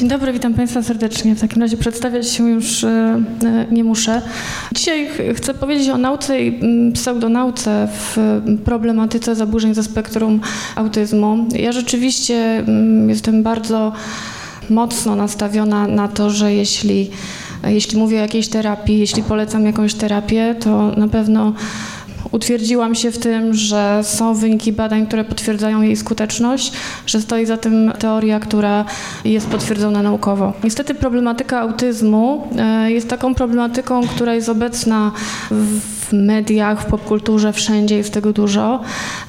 Dzień dobry, witam Państwa serdecznie. W takim razie przedstawiać się już e, e, nie muszę. Dzisiaj chcę powiedzieć o nauce i mm, pseudonauce w problematyce zaburzeń ze spektrum autyzmu. Ja rzeczywiście mm, jestem bardzo mocno nastawiona na to, że jeśli, jeśli mówię o jakiejś terapii, jeśli polecam jakąś terapię, to na pewno Utwierdziłam się w tym, że są wyniki badań, które potwierdzają jej skuteczność, że stoi za tym teoria, która jest potwierdzona naukowo. Niestety problematyka autyzmu e, jest taką problematyką, która jest obecna w w mediach, w popkulturze, wszędzie jest tego dużo.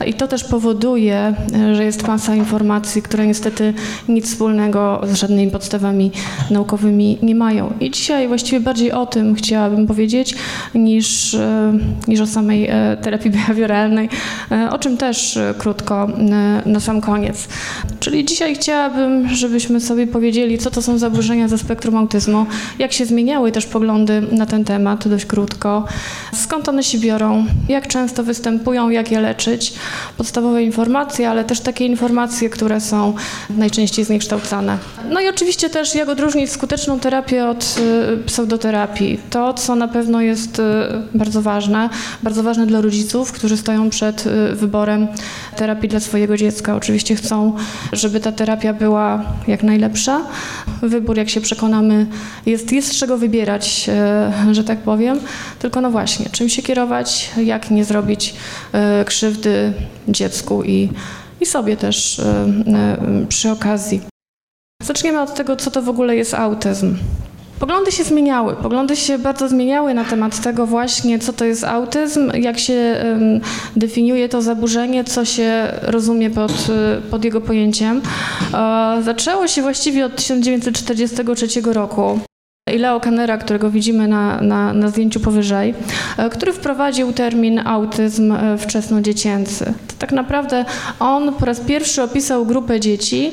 I to też powoduje, e, że jest masa informacji, które niestety nic wspólnego z żadnymi podstawami naukowymi nie mają. I dzisiaj właściwie bardziej o tym chciałabym powiedzieć, niż, e, niż o samej e, terapii behawioralnej, o czym też krótko na sam koniec. Czyli dzisiaj chciałabym, żebyśmy sobie powiedzieli, co to są zaburzenia ze spektrum autyzmu, jak się zmieniały też poglądy na ten temat, dość krótko, skąd one się biorą, jak często występują, jak je leczyć, podstawowe informacje, ale też takie informacje, które są najczęściej zniekształcane. No i oczywiście też jak odróżnić skuteczną terapię od y, pseudoterapii. To, co na pewno jest y, bardzo ważne, bardzo ważne dla rodziców, którzy stoją przed y, wyborem terapii dla swojego dziecka. Oczywiście chcą, żeby ta terapia była jak najlepsza. Wybór, jak się przekonamy, jest, jest z czego wybierać, że tak powiem. Tylko no właśnie, czym się kierować, jak nie zrobić e, krzywdy dziecku i, i sobie też e, e, przy okazji. Zaczniemy od tego, co to w ogóle jest autyzm. Poglądy się zmieniały. Poglądy się bardzo zmieniały na temat tego właśnie, co to jest autyzm, jak się definiuje to zaburzenie, co się rozumie pod, pod jego pojęciem. Zaczęło się właściwie od 1943 roku i Leo Kanera, którego widzimy na, na, na zdjęciu powyżej, e, który wprowadził termin autyzm e, wczesnodziecięcy. To tak naprawdę on po raz pierwszy opisał grupę dzieci,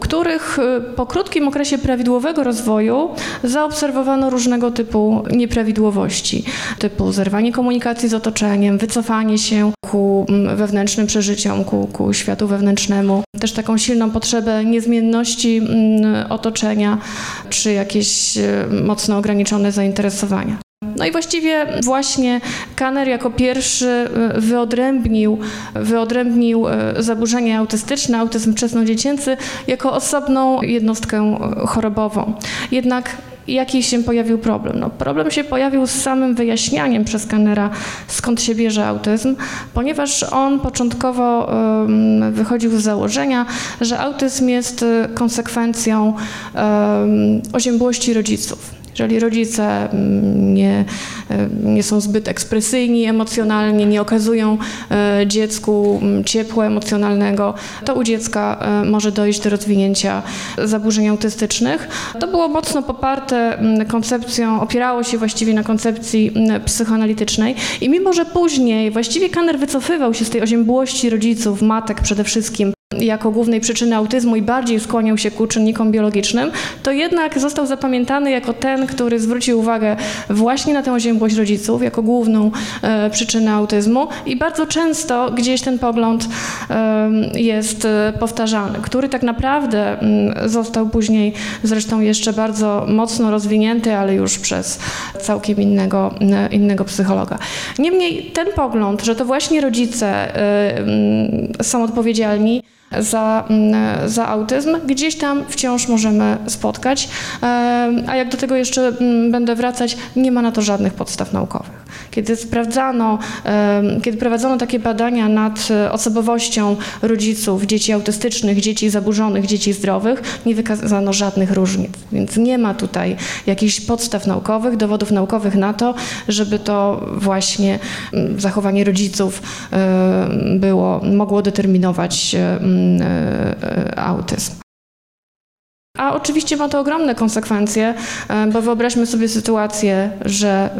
których y, po krótkim okresie prawidłowego rozwoju zaobserwowano różnego typu nieprawidłowości, typu zerwanie komunikacji z otoczeniem, wycofanie się ku mm, wewnętrznym przeżyciom, ku, ku światu wewnętrznemu, też taką silną potrzebę niezmienności mm, otoczenia, czy jakieś y, mocno ograniczone zainteresowania. No i właściwie właśnie Kanner jako pierwszy e, wyodrębnił, wyodrębnił e, zaburzenia autystyczne, autyzm wczesnodziecięcy jako osobną jednostkę e, chorobową. Jednak jaki się pojawił problem? No, problem się pojawił z samym wyjaśnianiem przez Kannera, skąd się bierze autyzm, ponieważ on początkowo um, wychodził z założenia, że autyzm jest konsekwencją um, oziębłości rodziców. Jeżeli rodzice mm, nie, e, nie są zbyt ekspresyjni emocjonalnie, nie okazują e, dziecku mm, ciepła emocjonalnego, to u dziecka e, może dojść do rozwinięcia zaburzeń autystycznych. To było mocno poparte mm, koncepcją, opierało się właściwie na koncepcji psychoanalitycznej i mimo, że później właściwie Kanner wycofywał się z tej oziębłości rodziców, matek przede wszystkim, jako głównej przyczyny autyzmu i bardziej skłonił się ku czynnikom biologicznym, to jednak został zapamiętany jako ten, który zwrócił uwagę właśnie na tę oziębłość rodziców, jako główną e, przyczynę autyzmu i bardzo często gdzieś ten pogląd e, jest powtarzany, który tak naprawdę mm, został później zresztą jeszcze bardzo mocno rozwinięty, ale już przez całkiem innego, innego psychologa. Niemniej ten pogląd, że to właśnie rodzice e, mm, są odpowiedzialni, za, mm, za autyzm, gdzieś tam wciąż możemy spotkać. A jak do tego jeszcze mm, będę wracać, nie ma na to żadnych podstaw naukowych. Kiedy sprawdzano, kiedy prowadzono takie badania nad e, osobowością rodziców dzieci autystycznych, dzieci zaburzonych, dzieci zdrowych, nie wykazano żadnych różnic. Więc nie ma tutaj jakichś podstaw naukowych, dowodów naukowych na to, żeby to właśnie mm, zachowanie rodziców było, mogło determinować E, e, autyzm. A oczywiście ma to ogromne konsekwencje, e, bo wyobraźmy sobie sytuację, że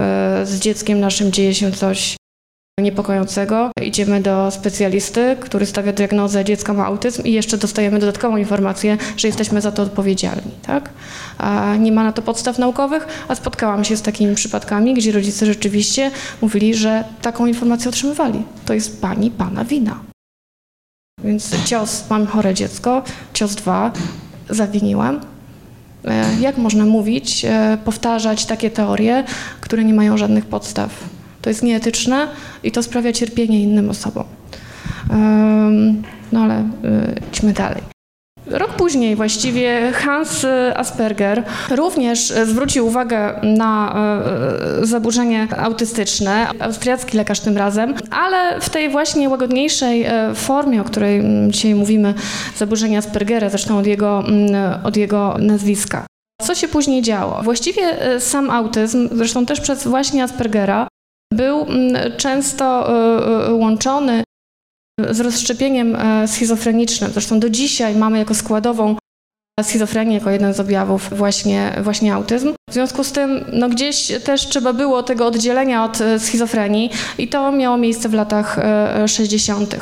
z dzieckiem naszym dzieje się coś niepokojącego. Idziemy do specjalisty, który stawia diagnozę dziecka ma autyzm i jeszcze dostajemy dodatkową informację, że jesteśmy za to odpowiedzialni. Tak? A nie ma na to podstaw naukowych, a spotkałam się z takimi przypadkami, gdzie rodzice rzeczywiście mówili, że taką informację otrzymywali. To jest pani, pana wina. Więc cios, mam chore dziecko, cios dwa, zawiniłam. Jak można mówić, powtarzać takie teorie, które nie mają żadnych podstaw? To jest nieetyczne i to sprawia cierpienie innym osobom. No ale idźmy dalej. Rok później właściwie Hans Asperger również zwrócił uwagę na e, zaburzenie autystyczne, austriacki lekarz tym razem, ale w tej właśnie łagodniejszej e, formie, o której dzisiaj mówimy, zaburzenia Aspergera, zresztą od jego, od jego nazwiska. Co się później działo? Właściwie e, sam autyzm, zresztą też przez właśnie Aspergera, był często łączony z rozszczepieniem e, schizofrenicznym. Zresztą do dzisiaj mamy jako składową schizofrenię jako jeden z objawów właśnie, właśnie autyzm. W związku z tym no gdzieś też trzeba było tego oddzielenia od e, schizofrenii i to miało miejsce w latach 60.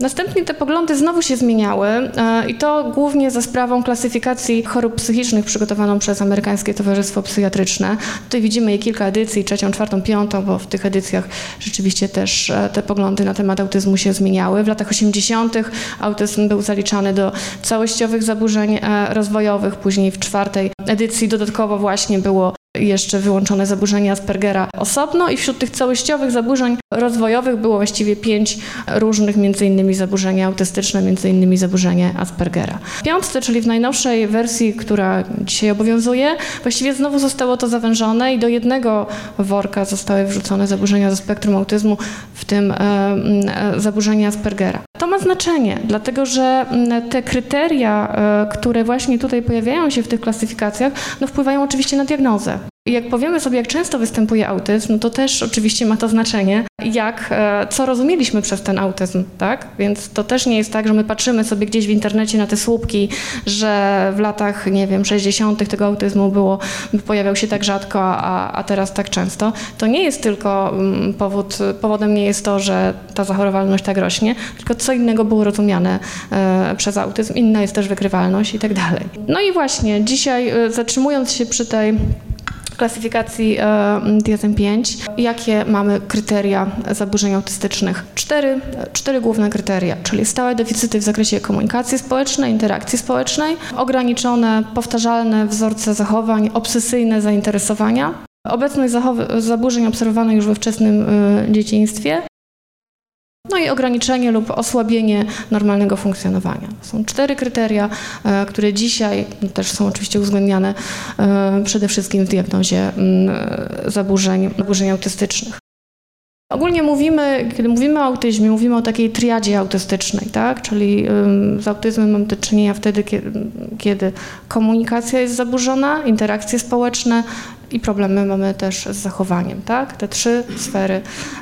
Następnie te poglądy znowu się zmieniały e, i to głównie za sprawą klasyfikacji chorób psychicznych przygotowaną przez Amerykańskie Towarzystwo Psychiatryczne. Tutaj widzimy je kilka edycji, trzecią, czwartą, piątą, bo w tych edycjach rzeczywiście też e, te poglądy na temat autyzmu się zmieniały. W latach 80. autyzm był zaliczany do całościowych zaburzeń e, rozwojowych, później w czwartej edycji dodatkowo właśnie było jeszcze wyłączone zaburzenia Aspergera osobno i wśród tych całościowych zaburzeń rozwojowych było właściwie pięć różnych, między innymi zaburzenia autystyczne, między innymi zaburzenie Aspergera. W piątce, czyli w najnowszej wersji, która dzisiaj obowiązuje, właściwie znowu zostało to zawężone i do jednego worka zostały wrzucone zaburzenia ze spektrum autyzmu, w tym e, e, zaburzenia Aspergera. To ma znaczenie, dlatego że te kryteria, e, które właśnie tutaj pojawiają się w tych klasyfikacjach, no wpływają oczywiście na diagnozę. Jak powiemy sobie, jak często występuje autyzm, no to też oczywiście ma to znaczenie, jak, e, co rozumieliśmy przez ten autyzm, tak? Więc to też nie jest tak, że my patrzymy sobie gdzieś w internecie na te słupki, że w latach, nie wiem, 60. tego autyzmu było, pojawiał się tak rzadko, a, a teraz tak często. To nie jest tylko mm, powód, powodem nie jest to, że ta zachorowalność tak rośnie, tylko co innego było rozumiane e, przez autyzm, inna jest też wykrywalność i tak dalej. No i właśnie dzisiaj, e, zatrzymując się przy tej klasyfikacji e, DSM-5, jakie mamy kryteria zaburzeń autystycznych. Cztery, cztery główne kryteria, czyli stałe deficyty w zakresie komunikacji społecznej, interakcji społecznej, ograniczone, powtarzalne wzorce zachowań, obsesyjne zainteresowania, obecność zaburzeń obserwowanych już we wczesnym y, dzieciństwie, no i ograniczenie lub osłabienie normalnego funkcjonowania. Są cztery kryteria, e, które dzisiaj też są oczywiście uwzględniane e, przede wszystkim w diagnozie zaburzeń, zaburzeń autystycznych. Ogólnie mówimy, kiedy mówimy o autyzmie, mówimy o takiej triadzie autystycznej, tak? Czyli z autyzmem mamy do czynienia wtedy, kiedy komunikacja jest zaburzona, interakcje społeczne, i problemy mamy też z zachowaniem, tak? Te trzy sfery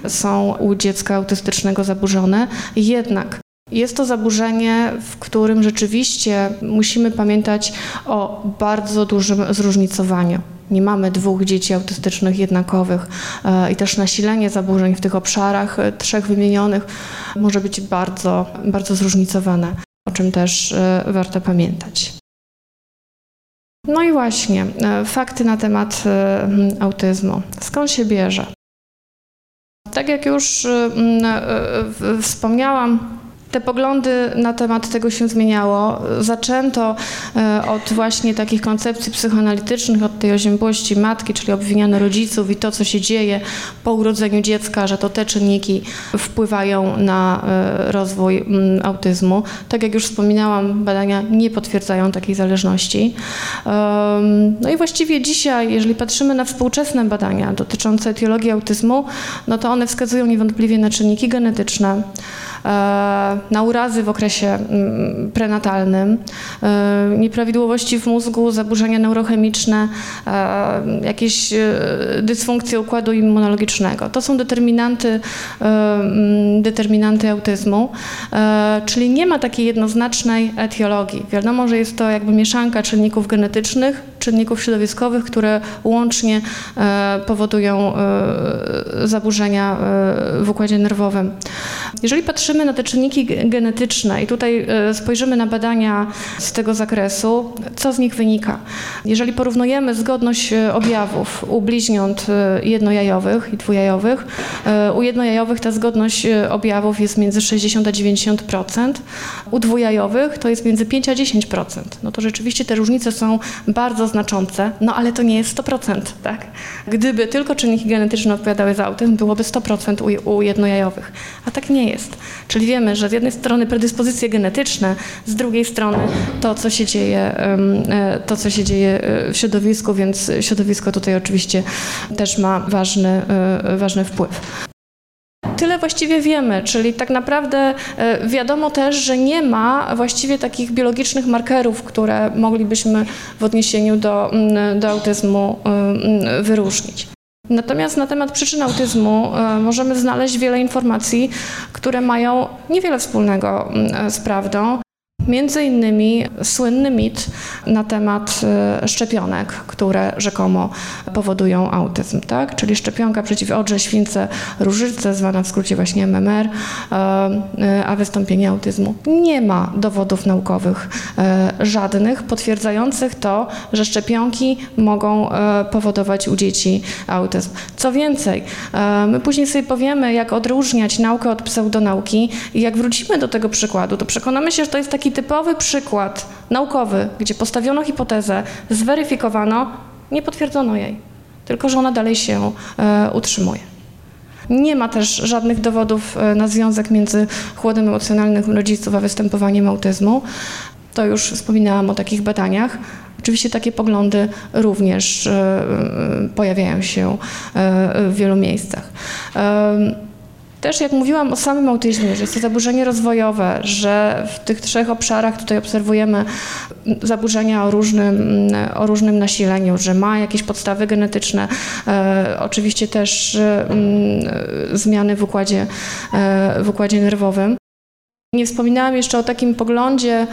są u dziecka autystycznego zaburzone. Jednak jest to zaburzenie, w którym rzeczywiście musimy pamiętać o bardzo dużym zróżnicowaniu. Nie mamy dwóch dzieci autystycznych jednakowych e, i też nasilenie zaburzeń w tych obszarach e, trzech wymienionych może być bardzo, bardzo zróżnicowane, o czym też e, warto pamiętać. No i właśnie, e, fakty na temat e, autyzmu. Skąd się bierze? Tak jak już e, wspomniałam, te poglądy na temat tego się zmieniało. Zaczęto e, od właśnie takich koncepcji psychoanalitycznych, od tej oziębłości matki, czyli obwiniania rodziców i to, co się dzieje po urodzeniu dziecka, że to te czynniki wpływają na e, rozwój mm, autyzmu. Tak jak już wspominałam, badania nie potwierdzają takiej zależności. No i właściwie dzisiaj, jeżeli patrzymy na współczesne badania dotyczące etiologii autyzmu, no to one wskazują niewątpliwie na czynniki genetyczne, E, na urazy w okresie mm, prenatalnym, e, nieprawidłowości w mózgu, zaburzenia neurochemiczne, e, jakieś dysfunkcje układu immunologicznego. To są determinanty, mm, determinanty autyzmu, czyli nie ma takiej jednoznacznej etiologii. Wiadomo, że jest to jakby mieszanka czynników genetycznych, czynników środowiskowych, które łącznie powodują zaburzenia w układzie nerwowym. Jeżeli patrzymy na te czynniki genetyczne i tutaj e, spojrzymy na badania z tego zakresu, co z nich wynika? Jeżeli porównujemy zgodność e, objawów u bliźniąt e, jednojajowych i dwujajowych, u jednojajowych ta zgodność objawów jest między 60 a 90%, u dwujajowych to jest między 5 a 10%. No to rzeczywiście te różnice są bardzo znaczące, no ale to nie jest 100%, tak? Gdyby tylko czynniki genetyczne odpowiadały za autyzm, byłoby 100% u, jednojajowych, a tak nie jest. Czyli wiemy, że z jednej strony predyspozycje genetyczne, z drugiej strony to, co się dzieje, e, to, co się dzieje e, w środowisku, więc środowisko tutaj oczywiście też ma ważny, e, ważny wpływ tyle właściwie wiemy, czyli tak naprawdę wiadomo też, że nie ma właściwie takich biologicznych markerów, które moglibyśmy w odniesieniu do, do autyzmu wyróżnić. Natomiast na temat przyczyn autyzmu możemy znaleźć wiele informacji, które mają niewiele wspólnego z prawdą. Między innymi słynny mit na temat e, szczepionek, które rzekomo powodują autyzm, tak? czyli szczepionka przeciw odrze, śwince, różyce, zwana w skrócie właśnie MMR, e, e, a wystąpienie autyzmu. Nie ma dowodów naukowych żadnych potwierdzających to, że szczepionki mogą powodować u dzieci autyzm. Co więcej, my później sobie powiemy, jak odróżniać naukę od pseudonauki i jak wrócimy do tego przykładu, to przekonamy się, że to jest taki typowy przykład naukowy, gdzie postawiono hipotezę, zweryfikowano, nie potwierdzono jej, tylko że ona dalej się e, utrzymuje. Nie ma też żadnych dowodów e, na związek między chłodem emocjonalnym rodziców a występowaniem autyzmu. To już wspominałam o takich badaniach. Oczywiście takie poglądy również e, pojawiają się w wielu miejscach. Też jak mówiłam o samym autyzmie, że jest to zaburzenie rozwojowe, że w tych trzech obszarach tutaj obserwujemy zaburzenia o różnym, o różnym nasileniu, że ma jakieś podstawy genetyczne, e, oczywiście też e, zmiany w układzie, e, w układzie nerwowym. Nie wspominałam jeszcze o takim poglądzie,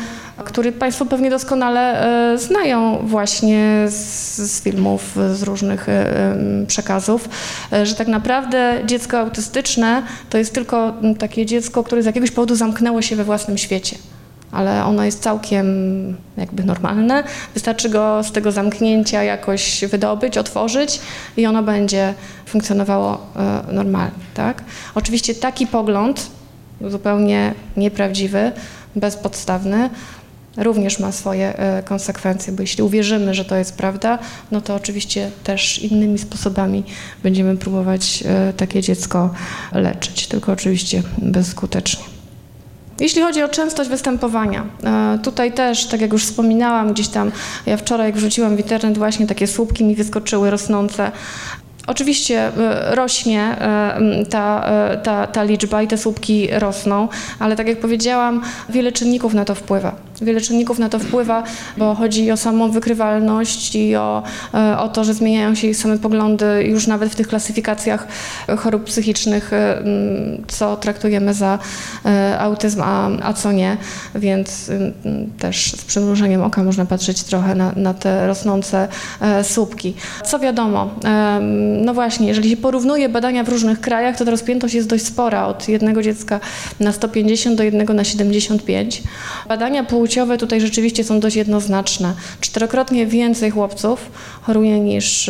który Państwo pewnie doskonale e, znają właśnie z, z filmów, z różnych e, przekazów, e, że tak naprawdę dziecko autystyczne to jest tylko takie dziecko, które z jakiegoś powodu zamknęło się we własnym świecie ale ono jest całkiem jakby normalne. Wystarczy go z tego zamknięcia jakoś wydobyć, otworzyć i ono będzie funkcjonowało normalnie. Tak? Oczywiście taki pogląd zupełnie nieprawdziwy, bezpodstawny, również ma swoje e, konsekwencje, bo jeśli uwierzymy, że to jest prawda, no to oczywiście też innymi sposobami będziemy próbować e, takie dziecko leczyć, tylko oczywiście bezskutecznie. Jeśli chodzi o częstość występowania, e, tutaj też, tak jak już wspominałam, gdzieś tam ja wczoraj jak wrzuciłam w internet właśnie takie słupki mi wyskoczyły rosnące Oczywiście rośnie ta, ta, ta liczba i te słupki rosną, ale tak jak powiedziałam, wiele czynników na to wpływa. Wiele czynników na to wpływa, bo chodzi o samą wykrywalność i o, o to, że zmieniają się ich same poglądy już nawet w tych klasyfikacjach chorób psychicznych, co traktujemy za autyzm, a, a co nie. Więc też z przymrużeniem oka można patrzeć trochę na, na te rosnące słupki. Co wiadomo, no właśnie, jeżeli się porównuje badania w różnych krajach, to ta rozpiętość jest dość spora, od jednego dziecka na 150 do jednego na 75. Badania płciowe tutaj rzeczywiście są dość jednoznaczne. Czterokrotnie więcej chłopców choruje niż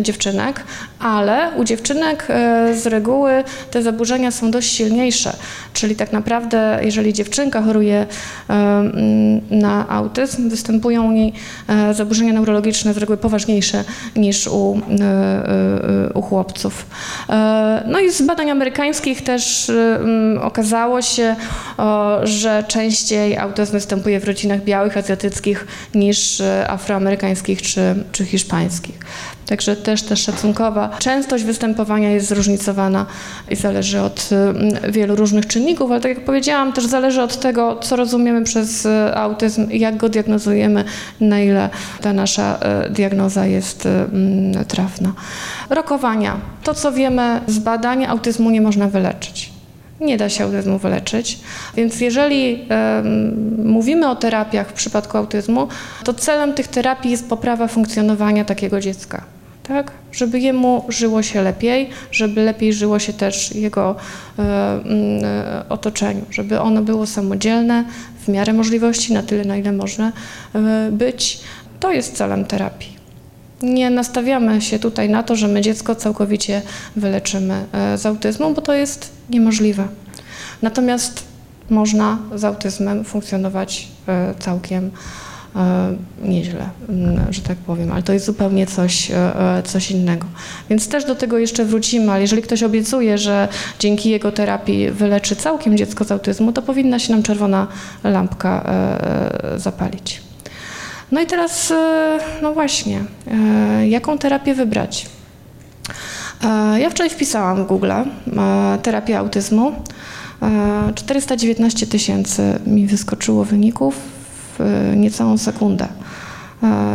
dziewczynek, ale u dziewczynek e, z reguły te zaburzenia są dość silniejsze, czyli tak naprawdę jeżeli dziewczynka choruje e, na autyzm, występują u niej e, zaburzenia neurologiczne z reguły poważniejsze niż u u chłopców. No i z badań amerykańskich też okazało się, że częściej autyzm występuje w rodzinach białych, azjatyckich niż afroamerykańskich czy, czy hiszpańskich. Także też ta szacunkowa częstość występowania jest zróżnicowana i zależy od mm, wielu różnych czynników, ale tak jak powiedziałam, też zależy od tego, co rozumiemy przez e, autyzm, jak go diagnozujemy, na ile ta nasza diagnoza jest mm, trafna. Rokowania. To, co wiemy z badań, autyzmu nie można wyleczyć. Nie da się autyzmu wyleczyć. Więc jeżeli um, mówimy o terapiach w przypadku autyzmu, to celem tych terapii jest poprawa funkcjonowania takiego dziecka. Tak? Żeby jemu żyło się lepiej, żeby lepiej żyło się też jego e, e, otoczeniu, żeby ono było samodzielne w miarę możliwości, na tyle, na ile można e, być. To jest celem terapii. Nie nastawiamy się tutaj na to, że my dziecko całkowicie wyleczymy e, z autyzmu, bo to jest niemożliwe. Natomiast można z autyzmem funkcjonować e, całkiem nieźle, mm, że tak powiem, ale to jest zupełnie coś, coś innego. Więc też do tego jeszcze wrócimy, ale jeżeli ktoś obiecuje, że dzięki jego terapii wyleczy całkiem dziecko z autyzmu, to powinna się nam czerwona lampka zapalić. No i teraz, no właśnie, jaką terapię wybrać? E, ja wczoraj wpisałam w Google e, terapię autyzmu. 419 e, tysięcy mi wyskoczyło wyników w niecałą sekundę.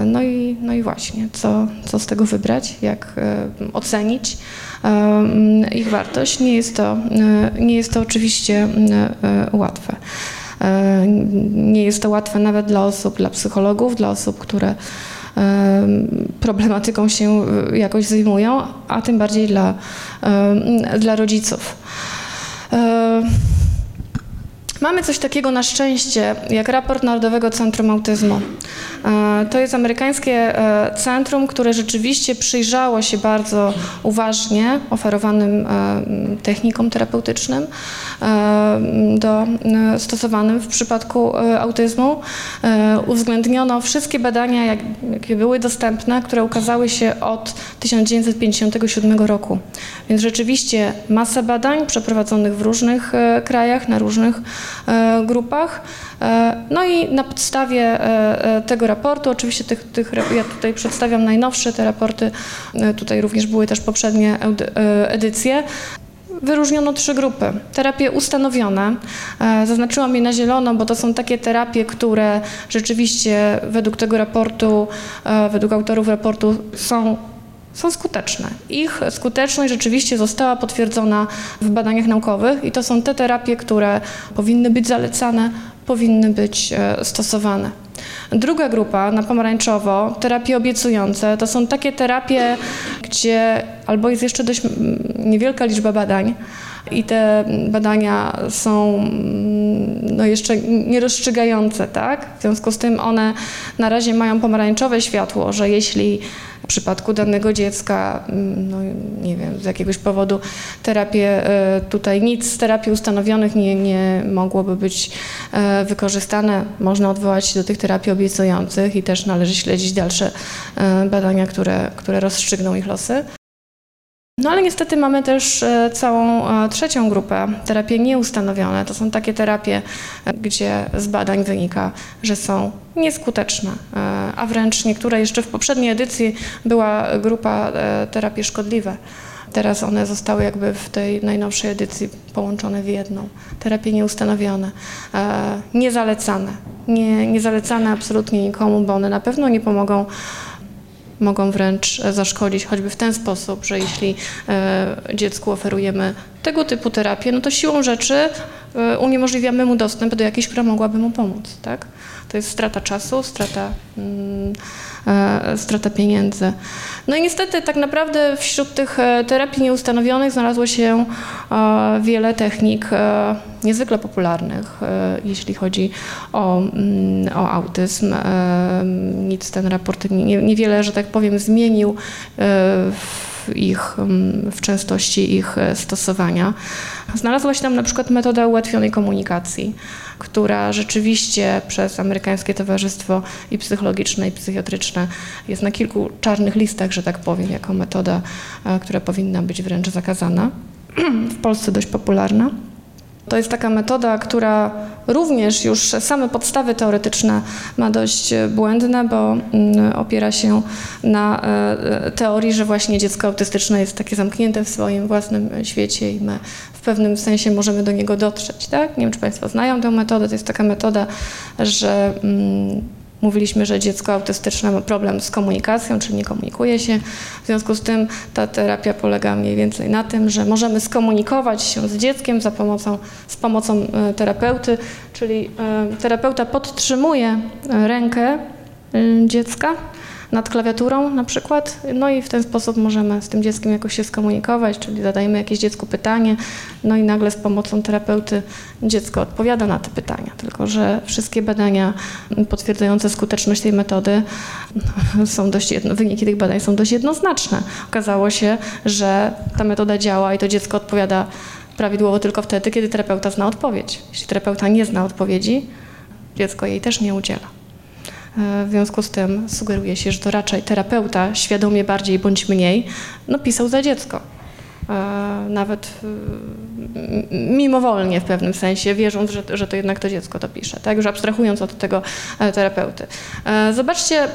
No i, no i właśnie, co, co z tego wybrać, jak ocenić ich wartość. Nie jest to, nie jest to oczywiście łatwe. Nie jest to łatwe nawet dla osób, dla psychologów, dla osób, które problematyką się e, jakoś zajmują, a tym bardziej dla, dla rodziców. Mamy coś takiego na szczęście, jak raport Narodowego Centrum Autyzmu. E, to jest amerykańskie e, centrum, które rzeczywiście przyjrzało się bardzo uważnie oferowanym technikom terapeutycznym do, stosowanym w przypadku autyzmu. Uwzględniono wszystkie badania, jakie były dostępne, które ukazały się od 1957 roku. Więc rzeczywiście masa badań przeprowadzonych w różnych krajach, na różnych E, grupach. E, no i na podstawie e, tego raportu, oczywiście tych, tych, ja tutaj przedstawiam najnowsze te raporty, tutaj również były też poprzednie edycje, Wyróżniono trzy grupy. Terapie ustanowione, zaznaczyłam je na zielono, bo to są takie terapie, które rzeczywiście według tego raportu, według autorów raportu są są skuteczne. Ich skuteczność rzeczywiście została potwierdzona w badaniach naukowych i to są te terapie, które powinny być zalecane, powinny być e, stosowane. Druga grupa na pomarańczowo, terapie obiecujące, to są takie terapie, gdzie albo jest jeszcze dość niewielka liczba badań, i te badania są no, jeszcze nierozstrzygające, tak? W związku z tym one na razie mają pomarańczowe światło, że jeśli w przypadku danego dziecka, no nie wiem, z jakiegoś powodu terapie, tutaj nic z terapii ustanowionych nie, nie mogłoby być e, wykorzystane. Można odwołać się do tych terapii obiecujących i też należy śledzić dalsze e, badania, które, które rozstrzygną ich losy. No ale niestety mamy też e, całą e, trzecią grupę, terapie nieustanowione. To są takie terapie, e, gdzie z badań wynika, że są nieskuteczne, a wręcz niektóre jeszcze w poprzedniej edycji była grupa terapie szkodliwe. Teraz one zostały jakby w tej najnowszej edycji połączone w jedną. Terapie nieustanowione, niezalecane. Nie, niezalecane absolutnie nikomu, bo one na pewno nie pomogą mogą wręcz e, zaszkodzić, choćby w ten sposób, że jeśli e, dziecku oferujemy tego typu terapię, no to siłą rzeczy e, uniemożliwiamy mu dostęp do jakiejś, która mogłaby mu pomóc. Tak? To jest strata czasu, strata, mm, strata pieniędzy. No i niestety tak naprawdę wśród tych e, terapii nieustanowionych znalazło się e, wiele technik e, niezwykle popularnych, jeśli chodzi o, mm, o autyzm. Nic ten raport niewiele, że tak powiem, zmienił w ich, mm, w częstości ich stosowania. Znalazła się tam na przykład metoda ułatwionej komunikacji która rzeczywiście przez amerykańskie towarzystwo i psychologiczne, i psychiatryczne jest na kilku czarnych listach, że tak powiem, jako metoda, e, która powinna być wręcz zakazana. W Polsce dość popularna. To jest taka metoda, która również już same podstawy teoretyczne ma dość błędne, bo mm, opiera się na e, teorii, że właśnie dziecko autystyczne jest takie zamknięte w swoim własnym świecie i my w pewnym sensie możemy do niego dotrzeć. Tak? Nie wiem, czy Państwo znają tę metodę. To jest taka metoda, że mm, Mówiliśmy, że dziecko autystyczne ma problem z komunikacją, czyli nie komunikuje się. W związku z tym ta terapia polega mniej więcej na tym, że możemy skomunikować się z dzieckiem za pomocą, z pomocą e, terapeuty, czyli e, terapeuta podtrzymuje e, rękę dziecka nad klawiaturą na przykład. No i w ten sposób możemy z tym dzieckiem jakoś się skomunikować, czyli zadajemy jakieś dziecku pytanie, no i nagle z pomocą terapeuty dziecko odpowiada na te pytania. Tylko, że wszystkie badania potwierdzające skuteczność tej metody są dość jedno, wyniki tych badań są dość jednoznaczne. Okazało się, że ta metoda działa i to dziecko odpowiada prawidłowo tylko wtedy, kiedy terapeuta zna odpowiedź. Jeśli terapeuta nie zna odpowiedzi, dziecko jej też nie udziela. W związku z tym sugeruje się, że to raczej terapeuta świadomie bardziej bądź mniej no, pisał za dziecko. Nawet mimowolnie w pewnym sensie, wierząc, że, że to jednak to dziecko to pisze, tak? już abstrahując od tego e, terapeuty. E, zobaczcie,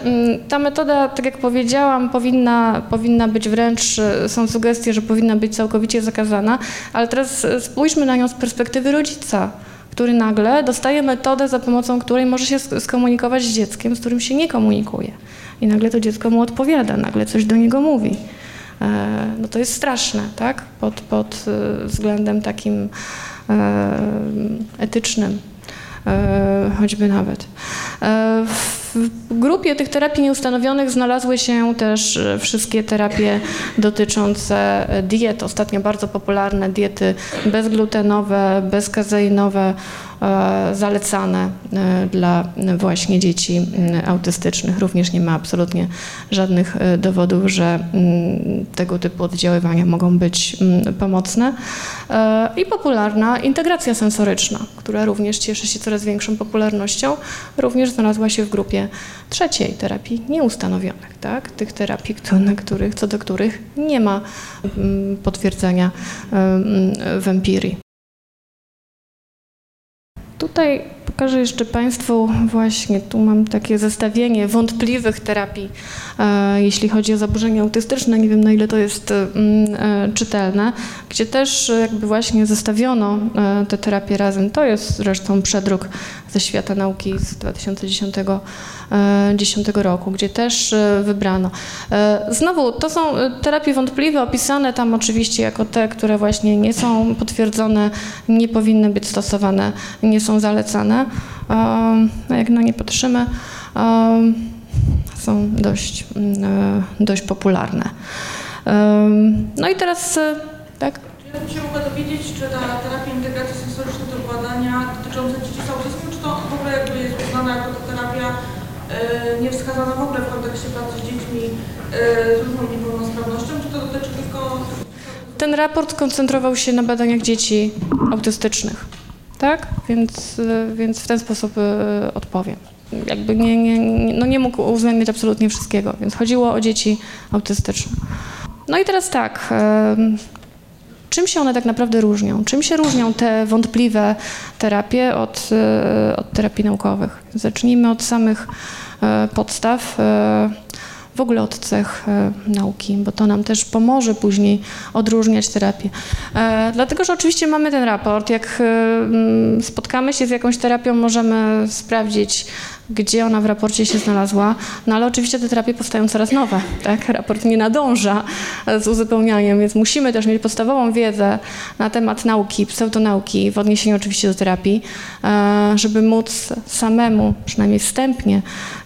ta metoda, tak jak powiedziałam, powinna, powinna być wręcz, e, są sugestie, że powinna być całkowicie zakazana, ale teraz spójrzmy na nią z perspektywy rodzica który nagle dostaje metodę, za pomocą której może się skomunikować z dzieckiem, z którym się nie komunikuje. I nagle to dziecko mu odpowiada, nagle coś do niego mówi. No to jest straszne, tak? Pod, pod względem takim etycznym, choćby nawet. W grupie tych terapii nieustanowionych znalazły się też wszystkie terapie dotyczące diet. Ostatnio bardzo popularne diety bezglutenowe, bezkazeinowe, E, zalecane e, dla właśnie dzieci mm, autystycznych. Również nie ma absolutnie żadnych e, dowodów, że mm, tego typu oddziaływania mogą być mm, pomocne. I popularna integracja sensoryczna, która również cieszy się coraz większą popularnością, również znalazła się w grupie trzeciej terapii nieustanowionych, tak? tych terapii, na których, co do których nie ma potwierdzenia w empirii. Tutaj pokażę jeszcze Państwu właśnie, tu mam takie zestawienie wątpliwych terapii, e, jeśli chodzi o zaburzenia autystyczne. Nie wiem na ile to jest e, e, czytelne, gdzie też jakby właśnie zestawiono te terapie razem. To jest zresztą przedruk ze świata nauki z 2010 2010 roku, gdzie też e, wybrano. E, znowu, to są terapie wątpliwe, opisane tam oczywiście jako te, które właśnie nie są potwierdzone, nie powinny być stosowane, nie są zalecane. E, jak na nie patrzymy, są dość, dość popularne. No i teraz, tak? Ja bym się mogła dowiedzieć, czy ta terapia integracji sensorycznej to badania dotyczące dzieci z autyzmem, czy to w ogóle jakby jest uznana jako terapia E, nie wskazano w ogóle w kontekście pracy z dziećmi e, z różną niepełnosprawnością, czy to dotyczy tylko... Ten raport koncentrował się na badaniach dzieci autystycznych, tak? Więc, e, więc w ten sposób odpowiem. Jakby nie, nie, no nie mógł uwzględnić absolutnie wszystkiego, więc chodziło o dzieci autystyczne. No i teraz tak, czym się one tak naprawdę różnią? Czym się różnią te wątpliwe terapie od, od terapii naukowych? Zacznijmy od samych E, podstaw, e, w ogóle od cech e, nauki, bo to nam też pomoże później odróżniać terapię. Dlatego, że oczywiście mamy ten raport. Jak spotkamy się z jakąś terapią, możemy sprawdzić, gdzie ona w raporcie się znalazła, no ale oczywiście te terapie powstają coraz nowe, tak? Raport nie nadąża z uzupełnianiem, więc musimy też mieć podstawową wiedzę na temat nauki, pseudonauki, w odniesieniu oczywiście do terapii, e, żeby móc samemu, przynajmniej wstępnie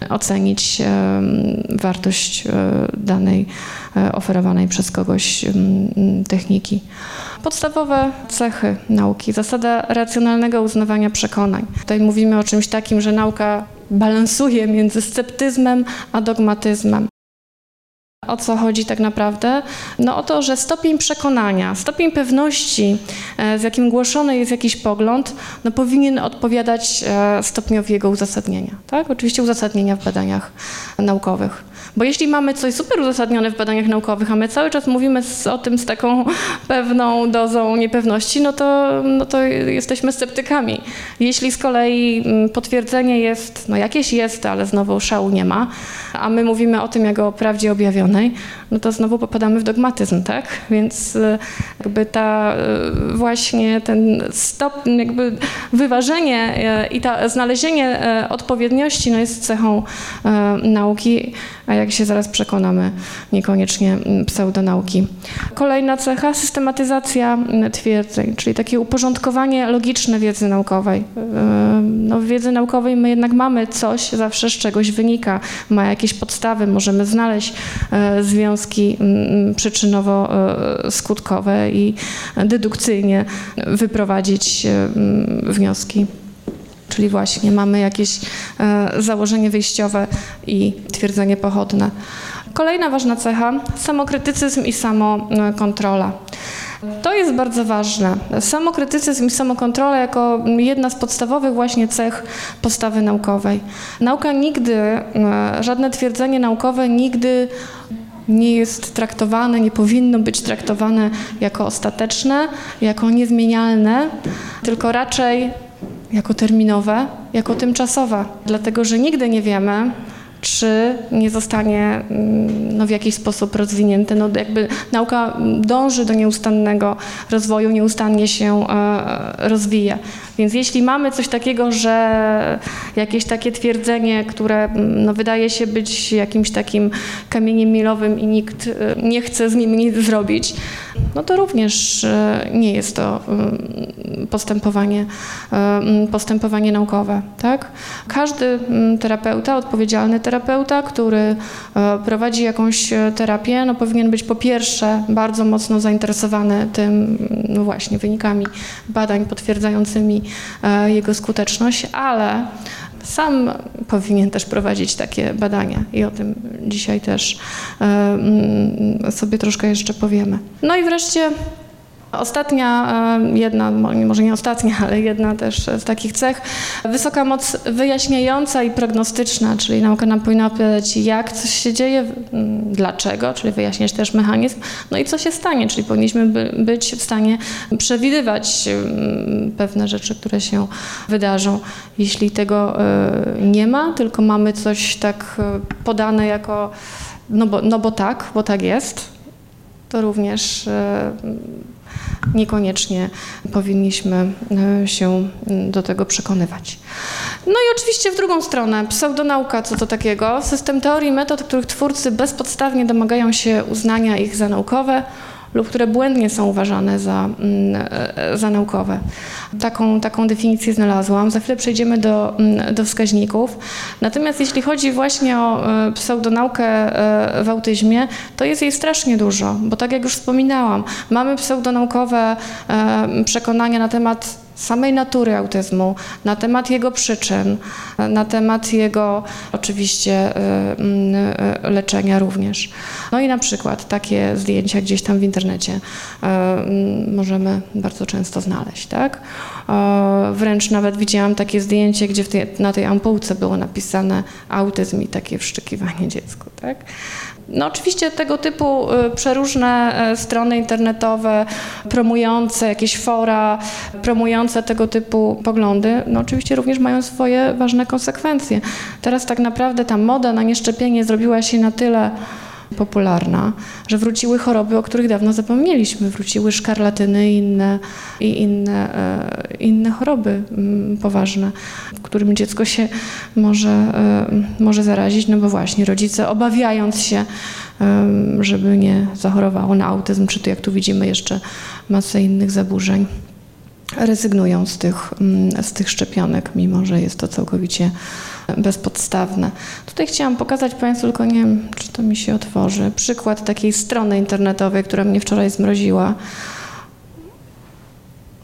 ocenić wartość e, danej e, oferowanej przez kogoś techniki. Podstawowe cechy nauki, zasada racjonalnego uznawania przekonań. Tutaj mówimy o czymś takim, że nauka balansuje między sceptyzmem a dogmatyzmem. O co chodzi tak naprawdę? No o to, że stopień przekonania, stopień pewności, e, z jakim głoszony jest jakiś pogląd, no powinien odpowiadać e, stopniowi jego uzasadnienia. Tak? Oczywiście uzasadnienia w badaniach naukowych. Bo jeśli mamy coś super uzasadnione w badaniach naukowych, a my cały czas mówimy z, o tym z taką pewną dozą niepewności, no to, no to jesteśmy sceptykami. Jeśli z kolei mm, potwierdzenie jest, no jakieś jest, ale znowu szału nie ma, a my mówimy o tym jako o prawdzie objawionej, no to znowu popadamy w dogmatyzm, tak? Więc e, jakby ta e, właśnie ten stop, jakby wyważenie e, i ta znalezienie odpowiedniości no jest cechą nauki, a jak się zaraz przekonamy, niekoniecznie mm, pseudonauki. Kolejna cecha, systematyzacja mm, twierdzeń, czyli takie uporządkowanie logiczne wiedzy naukowej. No, w wiedzy naukowej my jednak mamy coś, zawsze z czegoś wynika, ma jakieś podstawy, możemy znaleźć związki związki mm, przyczynowo-skutkowe i dedukcyjnie wyprowadzić wnioski. Czyli właśnie mamy jakieś e, założenie wyjściowe i twierdzenie pochodne. Kolejna ważna cecha samokrytycyzm i samokontrola. To jest bardzo ważne. Samokrytycyzm i samokontrola jako jedna z podstawowych właśnie cech postawy naukowej. Nauka nigdy, e, żadne twierdzenie naukowe nigdy nie jest traktowane, nie powinno być traktowane jako ostateczne, jako niezmienialne, tylko raczej jako terminowe, jako tymczasowe, dlatego że nigdy nie wiemy, czy nie zostanie mm, no, w jakiś sposób rozwinięty. No, jakby nauka dąży do nieustannego rozwoju, nieustannie się e, rozwija. Więc jeśli mamy coś takiego, że jakieś takie twierdzenie, które mm, no, wydaje się być jakimś takim kamieniem milowym i nikt e, nie chce z nim nic zrobić, no to również e, nie jest to mm, postępowanie, postępowanie naukowe. Tak? Każdy terapeuta, odpowiedzialny terapeuta, który e, prowadzi jakąś terapię, no powinien być po pierwsze bardzo mocno zainteresowany tym no właśnie wynikami badań potwierdzającymi E, jego skuteczność, ale sam powinien też prowadzić takie badania i o tym dzisiaj też e, mm, sobie troszkę jeszcze powiemy. No i wreszcie Ostatnia, e, jedna, może nie ostatnia, ale jedna też z takich cech, wysoka moc wyjaśniająca i prognostyczna, czyli nauka nam powinna opowiadać, jak coś się dzieje, dlaczego, czyli wyjaśniać też mechanizm, no i co się stanie, czyli powinniśmy być w stanie przewidywać pewne rzeczy, które się wydarzą. Jeśli tego e, nie ma, tylko mamy coś tak e, podane jako, no bo, no bo tak, bo tak jest, to również niekoniecznie powinniśmy e, się do tego przekonywać. No i oczywiście w drugą stronę, pseudonauka, co to takiego? System teorii metod, których twórcy bezpodstawnie domagają się uznania ich za naukowe, lub które błędnie są uważane za, mm, e, za naukowe. Taką, taką definicję znalazłam. Za chwilę przejdziemy do, mm, do wskaźników. Natomiast jeśli chodzi właśnie o e, pseudonaukę e, w autyzmie, to jest jej strasznie dużo, bo tak jak już wspominałam, mamy pseudonaukowe przekonania na temat samej natury autyzmu, na temat jego przyczyn, na temat jego oczywiście y, y, leczenia również. No i na przykład takie zdjęcia gdzieś tam w internecie y, możemy bardzo często znaleźć, tak? Wręcz nawet widziałam takie zdjęcie, gdzie tej, na tej ampułce było napisane autyzm i takie wszczykiwanie dziecku, tak? No oczywiście tego typu y, przeróżne y, strony internetowe promujące jakieś fora, promujące tego typu poglądy, no oczywiście również mają swoje ważne konsekwencje. Teraz tak naprawdę ta moda na nieszczepienie zrobiła się na tyle popularna, że wróciły choroby, o których dawno zapomnieliśmy. Wróciły szkarlatyny i inne, i inne, e, inne choroby mm, poważne, którym dziecko się może, e, może zarazić, no bo właśnie rodzice obawiając się, e, żeby nie zachorowało na autyzm, czy tu jak tu widzimy jeszcze masę innych zaburzeń rezygnują z tych, mm, z tych szczepionek, mimo że jest to całkowicie bezpodstawne. Tutaj chciałam pokazać Państwu, tylko nie wiem, czy to mi się otworzy, przykład takiej strony internetowej, która mnie wczoraj zmroziła.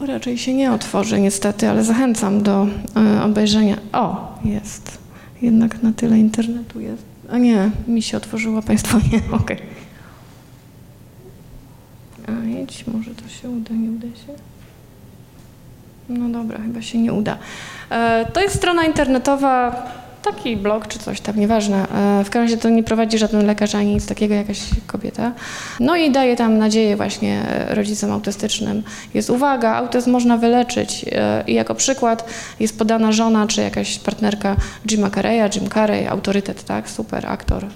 Raczej się nie otworzy niestety, ale zachęcam do e, obejrzenia. O, jest. Jednak na tyle internetu jest. A nie, mi się otworzyło, Państwo nie. Okej. Okay. A jedź, może to się uda, nie uda się. No dobra, chyba się nie uda. E, to jest strona internetowa, taki blog czy coś tam, nieważne. E, w każdym razie to nie prowadzi żaden lekarz ani nic takiego, jakaś kobieta. No i daje tam nadzieję właśnie rodzicom autystycznym. Jest uwaga, autyzm można wyleczyć e, i jako przykład jest podana żona czy jakaś partnerka Jima Carreya, Jim Carrey, autorytet, tak, super aktor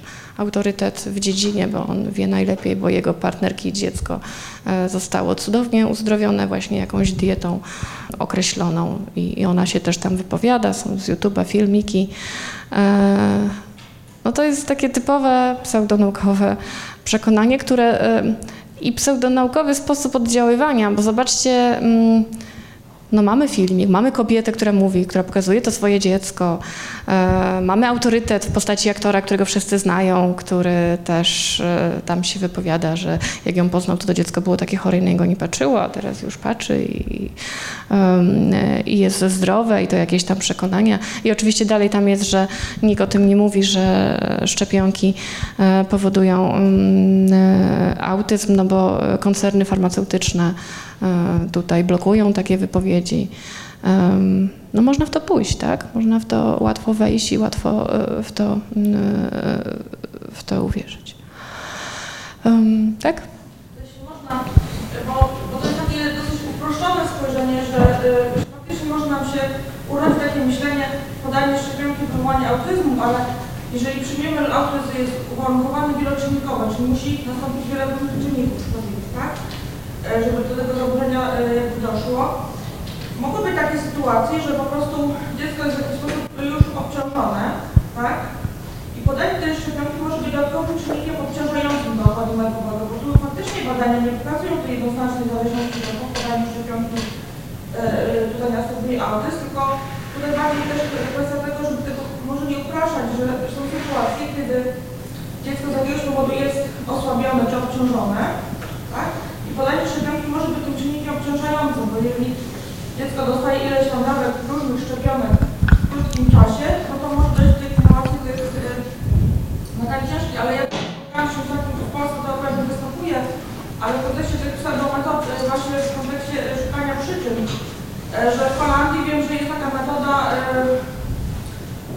autorytet w dziedzinie, bo on wie najlepiej, bo jego partnerki i dziecko e, zostało cudownie uzdrowione właśnie jakąś dietą określoną i, i ona się też tam wypowiada, są z YouTube'a filmiki. E, no to jest takie typowe pseudonaukowe przekonanie, które e, i pseudonaukowy sposób oddziaływania, bo zobaczcie, mm, No mamy filmik, mamy kobietę, która mówi, która pokazuje to swoje dziecko. E, mamy autorytet w postaci aktora, którego wszyscy znają, który też e, tam się wypowiada, że jak ją poznał, to to dziecko było takie chore i na niego nie patrzyło, a teraz już patrzy i, e, i jest zdrowe i to jakieś tam przekonania. I oczywiście dalej tam jest, że nikt o tym nie mówi, że szczepionki e, powodują mm, e, autyzm, no bo koncerny farmaceutyczne tutaj blokują takie wypowiedzi. No można w to pójść, tak? Można w to łatwo wejść i łatwo e, w to, e, w to uwierzyć. Tak? Można, bo, bo to jest takie dosyć uproszczone spojrzenie, że faktycznie może nam się urodzić takie myślenie, podanie szczepionki wywołania autyzmu, ale jeżeli przyjmiemy, że autyzm jest uwarunkowany wieloczynnikowo, czyli musi nastąpić wiele różnych czynników, tak? E, żeby do tego zaburzenia e, doszło. Mogą być takie sytuacje, że po prostu dziecko jest w jakiś sposób już obciążone, tak? I podanie tej szczepionki może być dodatkowym czynnikiem obciążającym do okładu nerwowego, bo tu faktycznie badania nie pokazują tej jednoznacznej zależności po podaniu szczepionki e, tutaj następuje autyzm, tylko tutaj bardziej też kwestia tego, żeby tego może nie upraszać, że są sytuacje, kiedy dziecko z jakiegoś powodu jest osłabione czy obciążone, tak? Podanie szczepionki może być tym czynnikiem obciążającym, bo jeżeli dziecko dostaje ileś tam nawet różnych szczepionek w krótkim czasie, no to może dojść do innowacji tych badań ciężkich, ale ja spotkałam się z takim, w Polsce to pewnie występuje, ale w kontekście tych pseudometod, e, właśnie w kontekście e, szukania przyczyn, e, że w Holandii wiem, że jest taka metoda,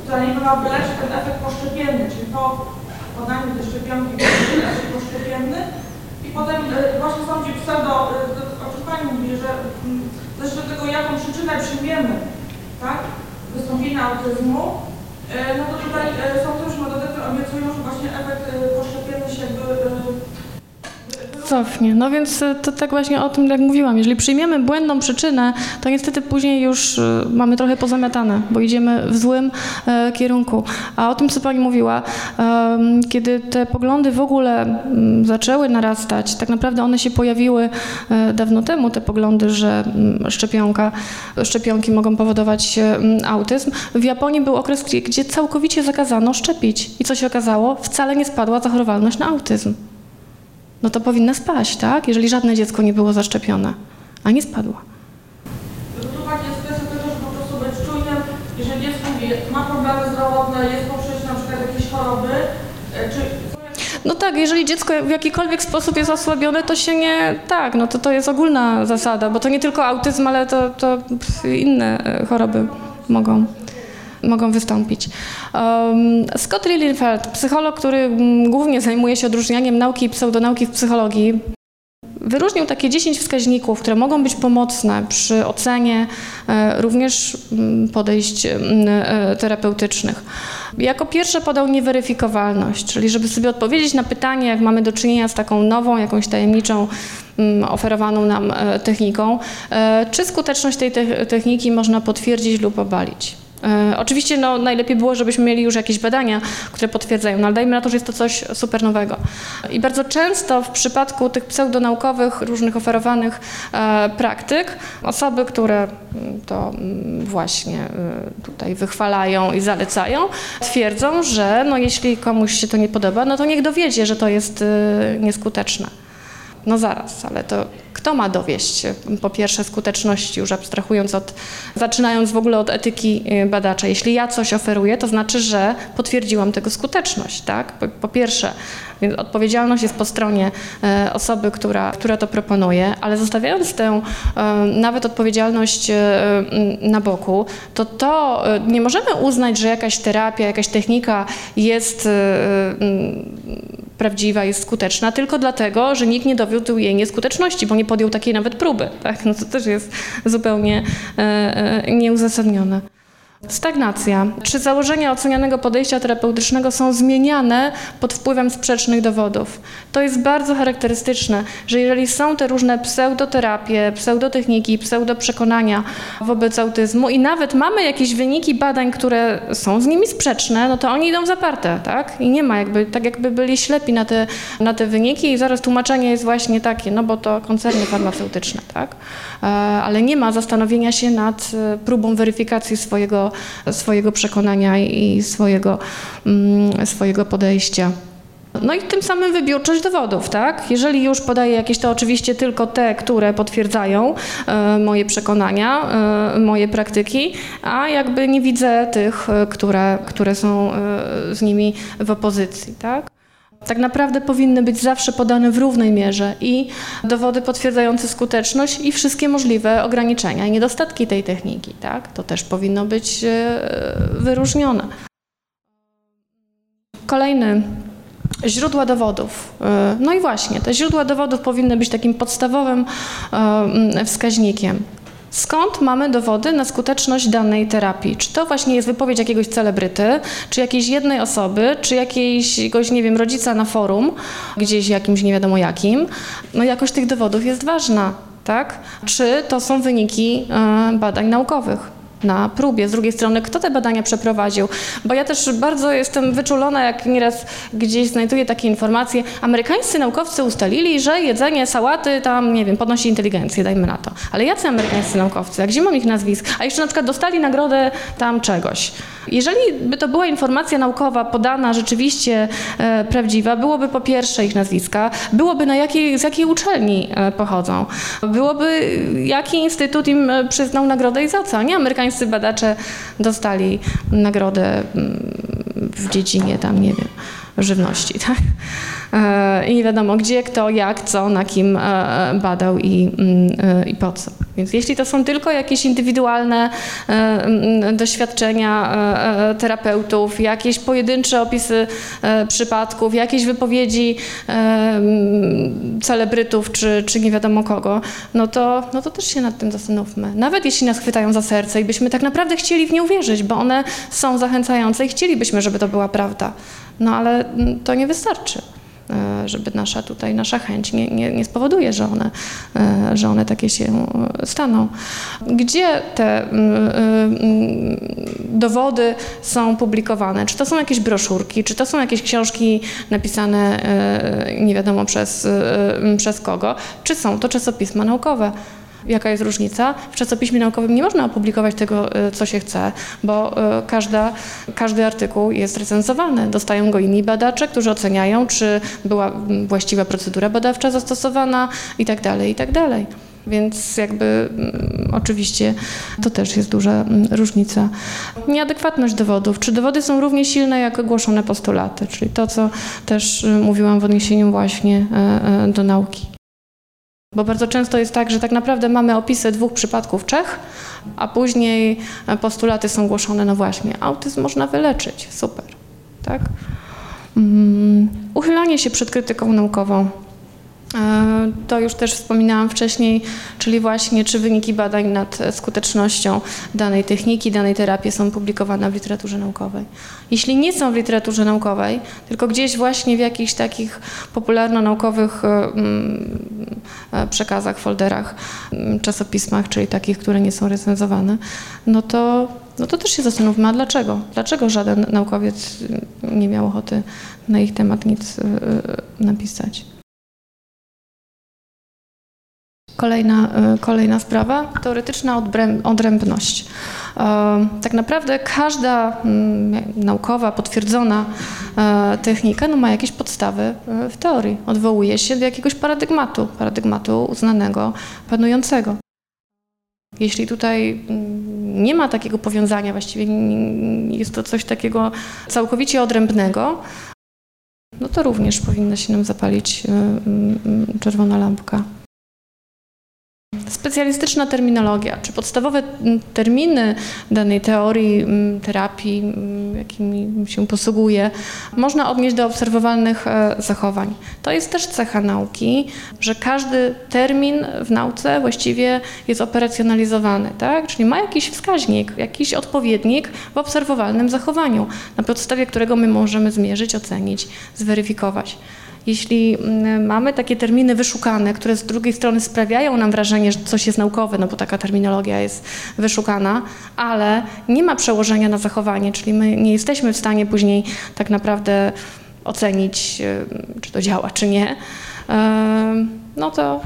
która nie miałaby leczyć ten efekt poszczepienny, czyli po podaniu tej szczepionki efekt poszczepienny, potem e, właśnie są ci pseudo, e, o czym Pani mówi, że mm, zależy od tego, jaką przyczynę przyjmiemy, tak, wystąpienia autyzmu, e, no to tutaj są też metody, które obiecują, że właśnie efekt się jakby Cofnie. No więc e, to tak właśnie o tym, jak mówiłam, jeżeli przyjmiemy błędną przyczynę, to niestety później już e, mamy trochę pozamiatane, bo idziemy w złym e, kierunku. A o tym, co Pani mówiła, kiedy te poglądy w ogóle mm, zaczęły narastać, tak naprawdę one się pojawiły dawno temu, te poglądy, że mm, szczepionka, szczepionki mogą powodować mm, autyzm. W Japonii był okres, gdzie całkowicie zakazano szczepić. I co się okazało? Wcale nie spadła zachorowalność na autyzm no to powinna spaść, tak? Jeżeli żadne dziecko nie było zaszczepione, a nie spadła. Druga jest kwestia tego, żeby po prostu być czujnym, jeżeli dziecko ma problemy zdrowotne, jest poprzeć na przykład jakieś choroby, e, czy no tak, jeżeli dziecko w jakikolwiek sposób jest osłabione, to się nie. Tak, no to to jest ogólna zasada, bo to nie tylko autyzm, ale to, to inne e, choroby mogą mogą wystąpić. Um, Scott Lilienfeld, psycholog, który mm, głównie zajmuje się odróżnianiem nauki i pseudonauki w psychologii, wyróżnił takie 10 wskaźników, które mogą być pomocne przy ocenie e, również mm, podejść mm, e, terapeutycznych. Jako pierwsze podał nieweryfikowalność, czyli żeby sobie odpowiedzieć na pytanie, jak mamy do czynienia z taką nową, jakąś tajemniczą oferowaną nam e, techniką, czy skuteczność tej techniki można potwierdzić lub obalić. E, oczywiście no, najlepiej było, żebyśmy mieli już jakieś badania, które potwierdzają, no ale dajmy na to, że jest to coś super nowego. I bardzo często w przypadku tych pseudonaukowych, różnych oferowanych e, praktyk, osoby, które mm, to mm, właśnie e, tutaj wychwalają i zalecają, twierdzą, że no, jeśli komuś się to nie podoba, no to niech dowiedzie, że to jest e, nieskuteczne. No zaraz, ale to kto ma dowieść po pierwsze skuteczności, już abstrahując od, zaczynając w ogóle od etyki y, badacza. Jeśli ja coś oferuję, to znaczy, że potwierdziłam tego skuteczność, tak? Po, po pierwsze, więc odpowiedzialność jest po stronie e, osoby, która, która to proponuje, ale zostawiając tę e, nawet odpowiedzialność na boku, to to nie możemy uznać, że jakaś terapia, jakaś technika jest prawdziwa, jest skuteczna, tylko dlatego, że nikt nie dowiódł jej nieskuteczności, bo nie podjął takiej nawet próby. Tak? No to też jest zupełnie nieuzasadnione. Stagnacja. Czy założenia ocenianego podejścia terapeutycznego są zmieniane pod wpływem sprzecznych dowodów? To jest bardzo charakterystyczne, że jeżeli są te różne pseudoterapie, pseudotechniki, pseudoprzekonania wobec autyzmu i nawet mamy jakieś wyniki badań, które są z nimi sprzeczne, no to oni idą zaparte, tak? I nie ma jakby, tak jakby byli ślepi na te, na te wyniki i zaraz tłumaczenie jest właśnie takie, no bo to koncerny farmaceutyczne, tak? E, ale nie ma zastanowienia się nad e, próbą weryfikacji swojego swojego przekonania i swojego, mm, swojego podejścia. No i tym samym wybiórczość dowodów, tak? Jeżeli już podaję jakieś, to oczywiście tylko te, które potwierdzają e, moje przekonania, e, moje praktyki, a jakby nie widzę tych, e, które, które są z nimi w opozycji, tak? Tak naprawdę powinny być zawsze podane w równej mierze i dowody potwierdzające skuteczność i wszystkie możliwe ograniczenia i niedostatki tej techniki. Tak? To też powinno być e, wyróżnione. Kolejny źródła dowodów. E, no i właśnie, te źródła dowodów powinny być takim podstawowym e, wskaźnikiem. Skąd mamy dowody na skuteczność danej terapii? Czy to właśnie jest wypowiedź jakiegoś celebryty, czy jakiejś jednej osoby, czy jakiegoś, nie wiem, rodzica na forum, gdzieś jakimś nie wiadomo jakim? No jakość tych dowodów jest ważna, tak? Czy to są wyniki e, badań naukowych? Na próbie. Z drugiej strony, kto te badania przeprowadził? Bo ja też bardzo jestem wyczulona, jak nieraz gdzieś znajduję takie informacje. Amerykańscy naukowcy ustalili, że jedzenie sałaty tam, nie wiem, podnosi inteligencję, dajmy na to. Ale jacy amerykańscy naukowcy? Jak gdzie mam ich nazwisk? A jeszcze na przykład dostali nagrodę tam czegoś. Jeżeli by to była informacja naukowa podana rzeczywiście e, prawdziwa, byłoby po pierwsze ich nazwiska, byłoby na jakiej, z jakiej uczelni e, pochodzą, byłoby jaki instytut im e, przyznał nagrodę i za co. Nie amerykańscy badacze dostali nagrodę mm, w dziedzinie tam, nie wiem, żywności, tak? E, I nie wiadomo gdzie, kto, jak, co, na kim e, badał i, mm, e, i po co. Więc jeśli to są tylko jakieś indywidualne mm, doświadczenia terapeutów, jakieś pojedyncze opisy przypadków, jakieś wypowiedzi mm, celebrytów czy, czy nie wiadomo kogo, no to, no to też się nad tym zastanówmy. Nawet jeśli nas chwytają za serce i byśmy tak naprawdę chcieli w nie uwierzyć, bo one są zachęcające i chcielibyśmy, żeby to była prawda. No ale to nie wystarczy. E, żeby nasza tutaj, nasza chęć nie, nie, nie spowoduje, że one, e, że one takie się staną. Gdzie te dowody są publikowane? Czy to są jakieś broszurki, czy to są jakieś książki napisane e, nie wiadomo przez, przez kogo, czy są to czasopisma naukowe? Jaka jest różnica? W czasopiśmie naukowym nie można opublikować tego, e, co się chce, bo e, każda, każdy artykuł jest recenzowany. Dostają go inni badacze, którzy oceniają, czy była właściwa procedura badawcza zastosowana i tak dalej, i tak. Więc jakby mm, oczywiście to też jest duża mm, różnica. Nieadekwatność dowodów. Czy dowody są równie silne jak ogłoszone postulaty, czyli to, co też y, mówiłam w odniesieniu właśnie e, do nauki. Bo bardzo często jest tak, że tak naprawdę mamy opisy dwóch przypadków Czech, a później postulaty są głoszone, no właśnie, autyzm można wyleczyć, super, tak? Um, uchylanie się przed krytyką naukową. E, to już też wspominałam wcześniej, czyli właśnie czy wyniki badań nad skutecznością danej techniki, danej terapii są publikowane w literaturze naukowej. Jeśli nie są w literaturze naukowej, tylko gdzieś właśnie w jakichś takich popularno-naukowych e, mm, e, przekazach, folderach, mm, czasopismach, czyli takich, które nie są recenzowane, no to, no to też się zastanówmy, a dlaczego? Dlaczego żaden naukowiec nie miał ochoty na ich temat nic napisać? Kolejna, e, kolejna sprawa, teoretyczna odrębność. E, tak naprawdę każda mm, naukowa, potwierdzona e, technika no, ma jakieś podstawy w teorii. Odwołuje się do jakiegoś paradygmatu, paradygmatu uznanego, panującego. Jeśli tutaj mm, nie ma takiego powiązania, właściwie jest to coś takiego całkowicie odrębnego, no to również powinna się nam zapalić czerwona lampka. Specjalistyczna terminologia, czy podstawowe terminy danej teorii terapii, jakimi się posługuje, można odnieść do obserwowalnych e, zachowań. To jest też cecha nauki, że każdy termin w nauce właściwie jest operacjonalizowany, tak? czyli ma jakiś wskaźnik, jakiś odpowiednik w obserwowalnym zachowaniu, na podstawie którego my możemy zmierzyć, ocenić, zweryfikować. Jeśli mm, mamy takie terminy wyszukane, które z drugiej strony sprawiają nam wrażenie, że coś jest naukowe, no bo taka terminologia jest wyszukana, ale nie ma przełożenia na zachowanie, czyli my nie jesteśmy w stanie później tak naprawdę ocenić, y, czy to działa, czy nie, no to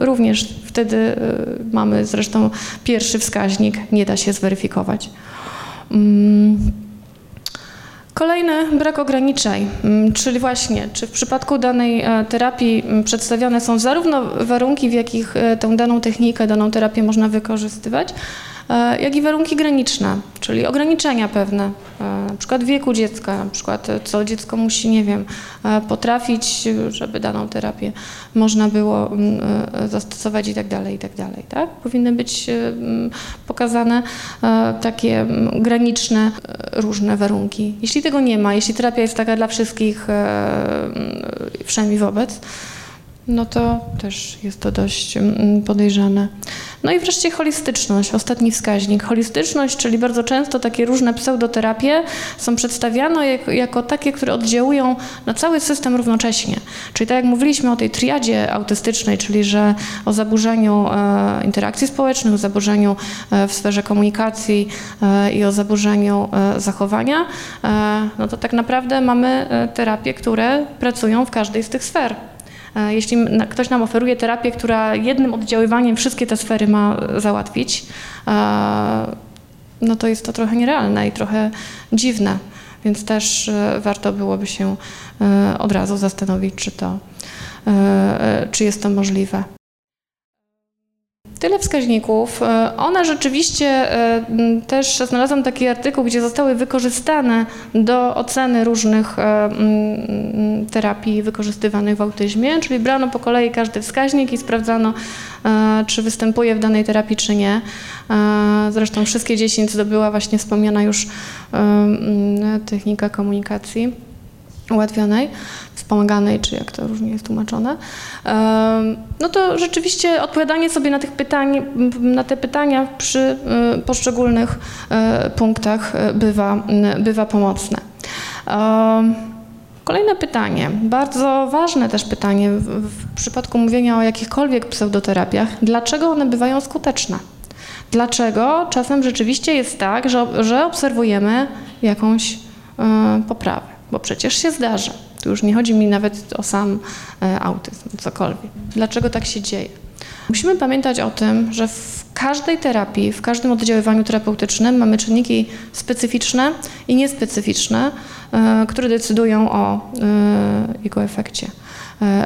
y, również wtedy mamy zresztą pierwszy wskaźnik, nie da się zweryfikować. Kolejny brak ograniczeń, mm, czyli właśnie, czy w przypadku danej e, terapii mm, przedstawione są zarówno warunki, w jakich e, tę daną technikę, daną terapię można wykorzystywać, jak i warunki graniczne, czyli ograniczenia pewne, e, na przykład wieku dziecka, na przykład e, co dziecko musi, nie wiem, potrafić, żeby daną terapię można było mm, zastosować i tak dalej, i tak dalej, tak? Powinny być pokazane takie graniczne różne warunki. Jeśli tego nie ma, jeśli terapia jest taka dla wszystkich, wszemi wobec, no to też jest to dość mm, podejrzane. No i wreszcie holistyczność, ostatni wskaźnik. Holistyczność, czyli bardzo często takie różne pseudoterapie są przedstawiane jako, jako takie, które oddziałują na cały system równocześnie. Czyli tak jak mówiliśmy o tej triadzie autystycznej, czyli że o zaburzeniu e, interakcji społecznych, o zaburzeniu e, w sferze komunikacji e, i o zaburzeniu e, zachowania, e, no to tak naprawdę mamy e, terapie, które pracują w każdej z tych sfer. E, jeśli ktoś nam oferuje terapię, która jednym oddziaływaniem wszystkie te sfery ma załatwić, e, no to jest to trochę nierealne i trochę dziwne. Więc też e, warto byłoby się od razu zastanowić, czy to, czy jest to możliwe. Tyle wskaźników. E, one rzeczywiście e, też znalazłam taki artykuł, gdzie zostały wykorzystane do oceny różnych e, terapii wykorzystywanych w autyzmie, czyli brano po kolei każdy wskaźnik i sprawdzano, czy występuje w danej terapii, czy nie. Zresztą wszystkie 10 zdobyła właśnie wspomniana już technika komunikacji ułatwionej, wspomaganej, czy jak to różnie jest tłumaczone, no to rzeczywiście odpowiadanie sobie na, tych pytań, na te pytania przy e, poszczególnych e, punktach e, bywa, bywa pomocne. Kolejne pytanie, bardzo ważne też pytanie w, w przypadku mówienia o jakichkolwiek pseudoterapiach, dlaczego one bywają skuteczne? Dlaczego czasem rzeczywiście jest tak, że, że obserwujemy jakąś y, poprawę? Bo przecież się zdarza. Tu już nie chodzi mi nawet o sam e, autyzm, cokolwiek. Dlaczego tak się dzieje? Musimy pamiętać o tym, że w każdej terapii, w każdym oddziaływaniu terapeutycznym mamy czynniki specyficzne i niespecyficzne, e, które decydują o e, jego efekcie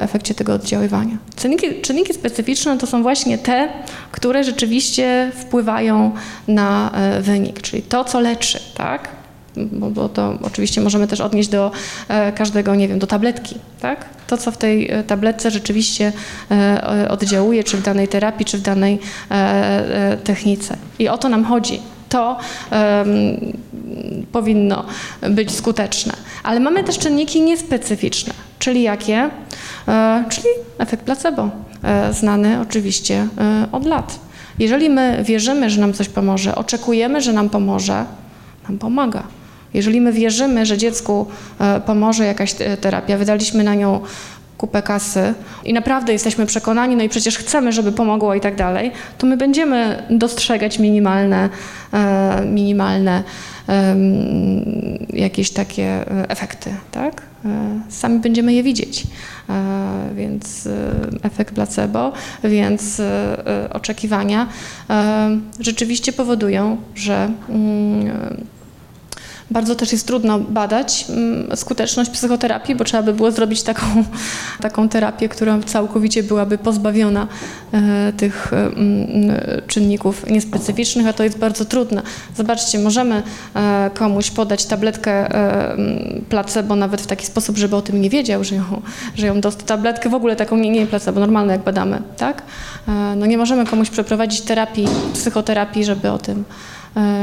efekcie tego oddziaływania. Czynniki, czynniki, specyficzne to są właśnie te, które rzeczywiście wpływają na wynik, czyli to, co leczy, tak? Bo, bo, to oczywiście możemy też odnieść do e, każdego, nie wiem, do tabletki, tak? To, co w tej e, tabletce rzeczywiście e, oddziałuje, czy w danej terapii, czy w danej technice. I o to nam chodzi. To powinno być skuteczne. Ale mamy też czynniki niespecyficzne, czyli jakie? E, czyli efekt placebo, e, znany oczywiście e, od lat. Jeżeli my wierzymy, że nam coś pomoże, oczekujemy, że nam pomoże, nam pomaga. Jeżeli my wierzymy, że dziecku e, pomoże jakaś terapia, wydaliśmy na nią kupę kasy i naprawdę jesteśmy przekonani, no i przecież chcemy, żeby pomogło i tak dalej, to my będziemy dostrzegać minimalne, e, minimalne jakieś takie e, efekty, tak? Sami będziemy je widzieć. Więc efekt placebo, więc oczekiwania rzeczywiście powodują, że mm, Bardzo też jest trudno badać mm, skuteczność psychoterapii, bo trzeba by było zrobić taką, taką terapię, która całkowicie byłaby pozbawiona e, tych e, mm, czynników niespecyficznych, a to jest bardzo trudne. Zobaczcie, możemy e, komuś podać tabletkę mm, placebo nawet w taki sposób, żeby o tym nie wiedział, że ją, że ją dostał. Tabletkę w ogóle taką nie, nie placebo, normalne jak badamy, tak? No nie możemy komuś przeprowadzić terapii, psychoterapii, żeby o tym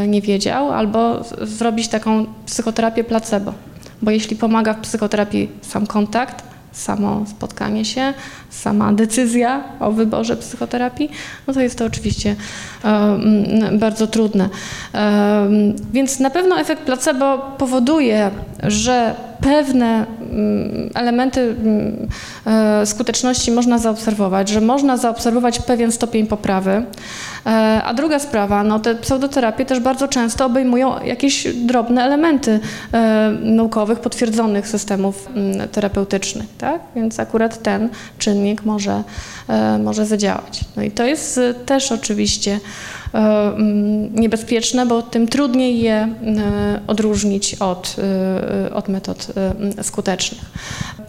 nie wiedział, albo zrobić taką psychoterapię placebo. Bo jeśli pomaga w psychoterapii sam kontakt, samo spotkanie się, sama decyzja o wyborze psychoterapii, no to jest to oczywiście e, bardzo trudne. E, więc na pewno efekt placebo powoduje, że pewne mm, elementy e, skuteczności można zaobserwować, że można zaobserwować pewien stopień poprawy. E, a druga sprawa, no te pseudoterapie też bardzo często obejmują jakieś drobne elementy e, naukowych, potwierdzonych systemów mm, terapeutycznych, tak? Więc akurat ten czynnik może, może zadziałać. No i to jest też oczywiście E, mm, niebezpieczne, bo tym trudniej je e, odróżnić od, e, od metod skutecznych.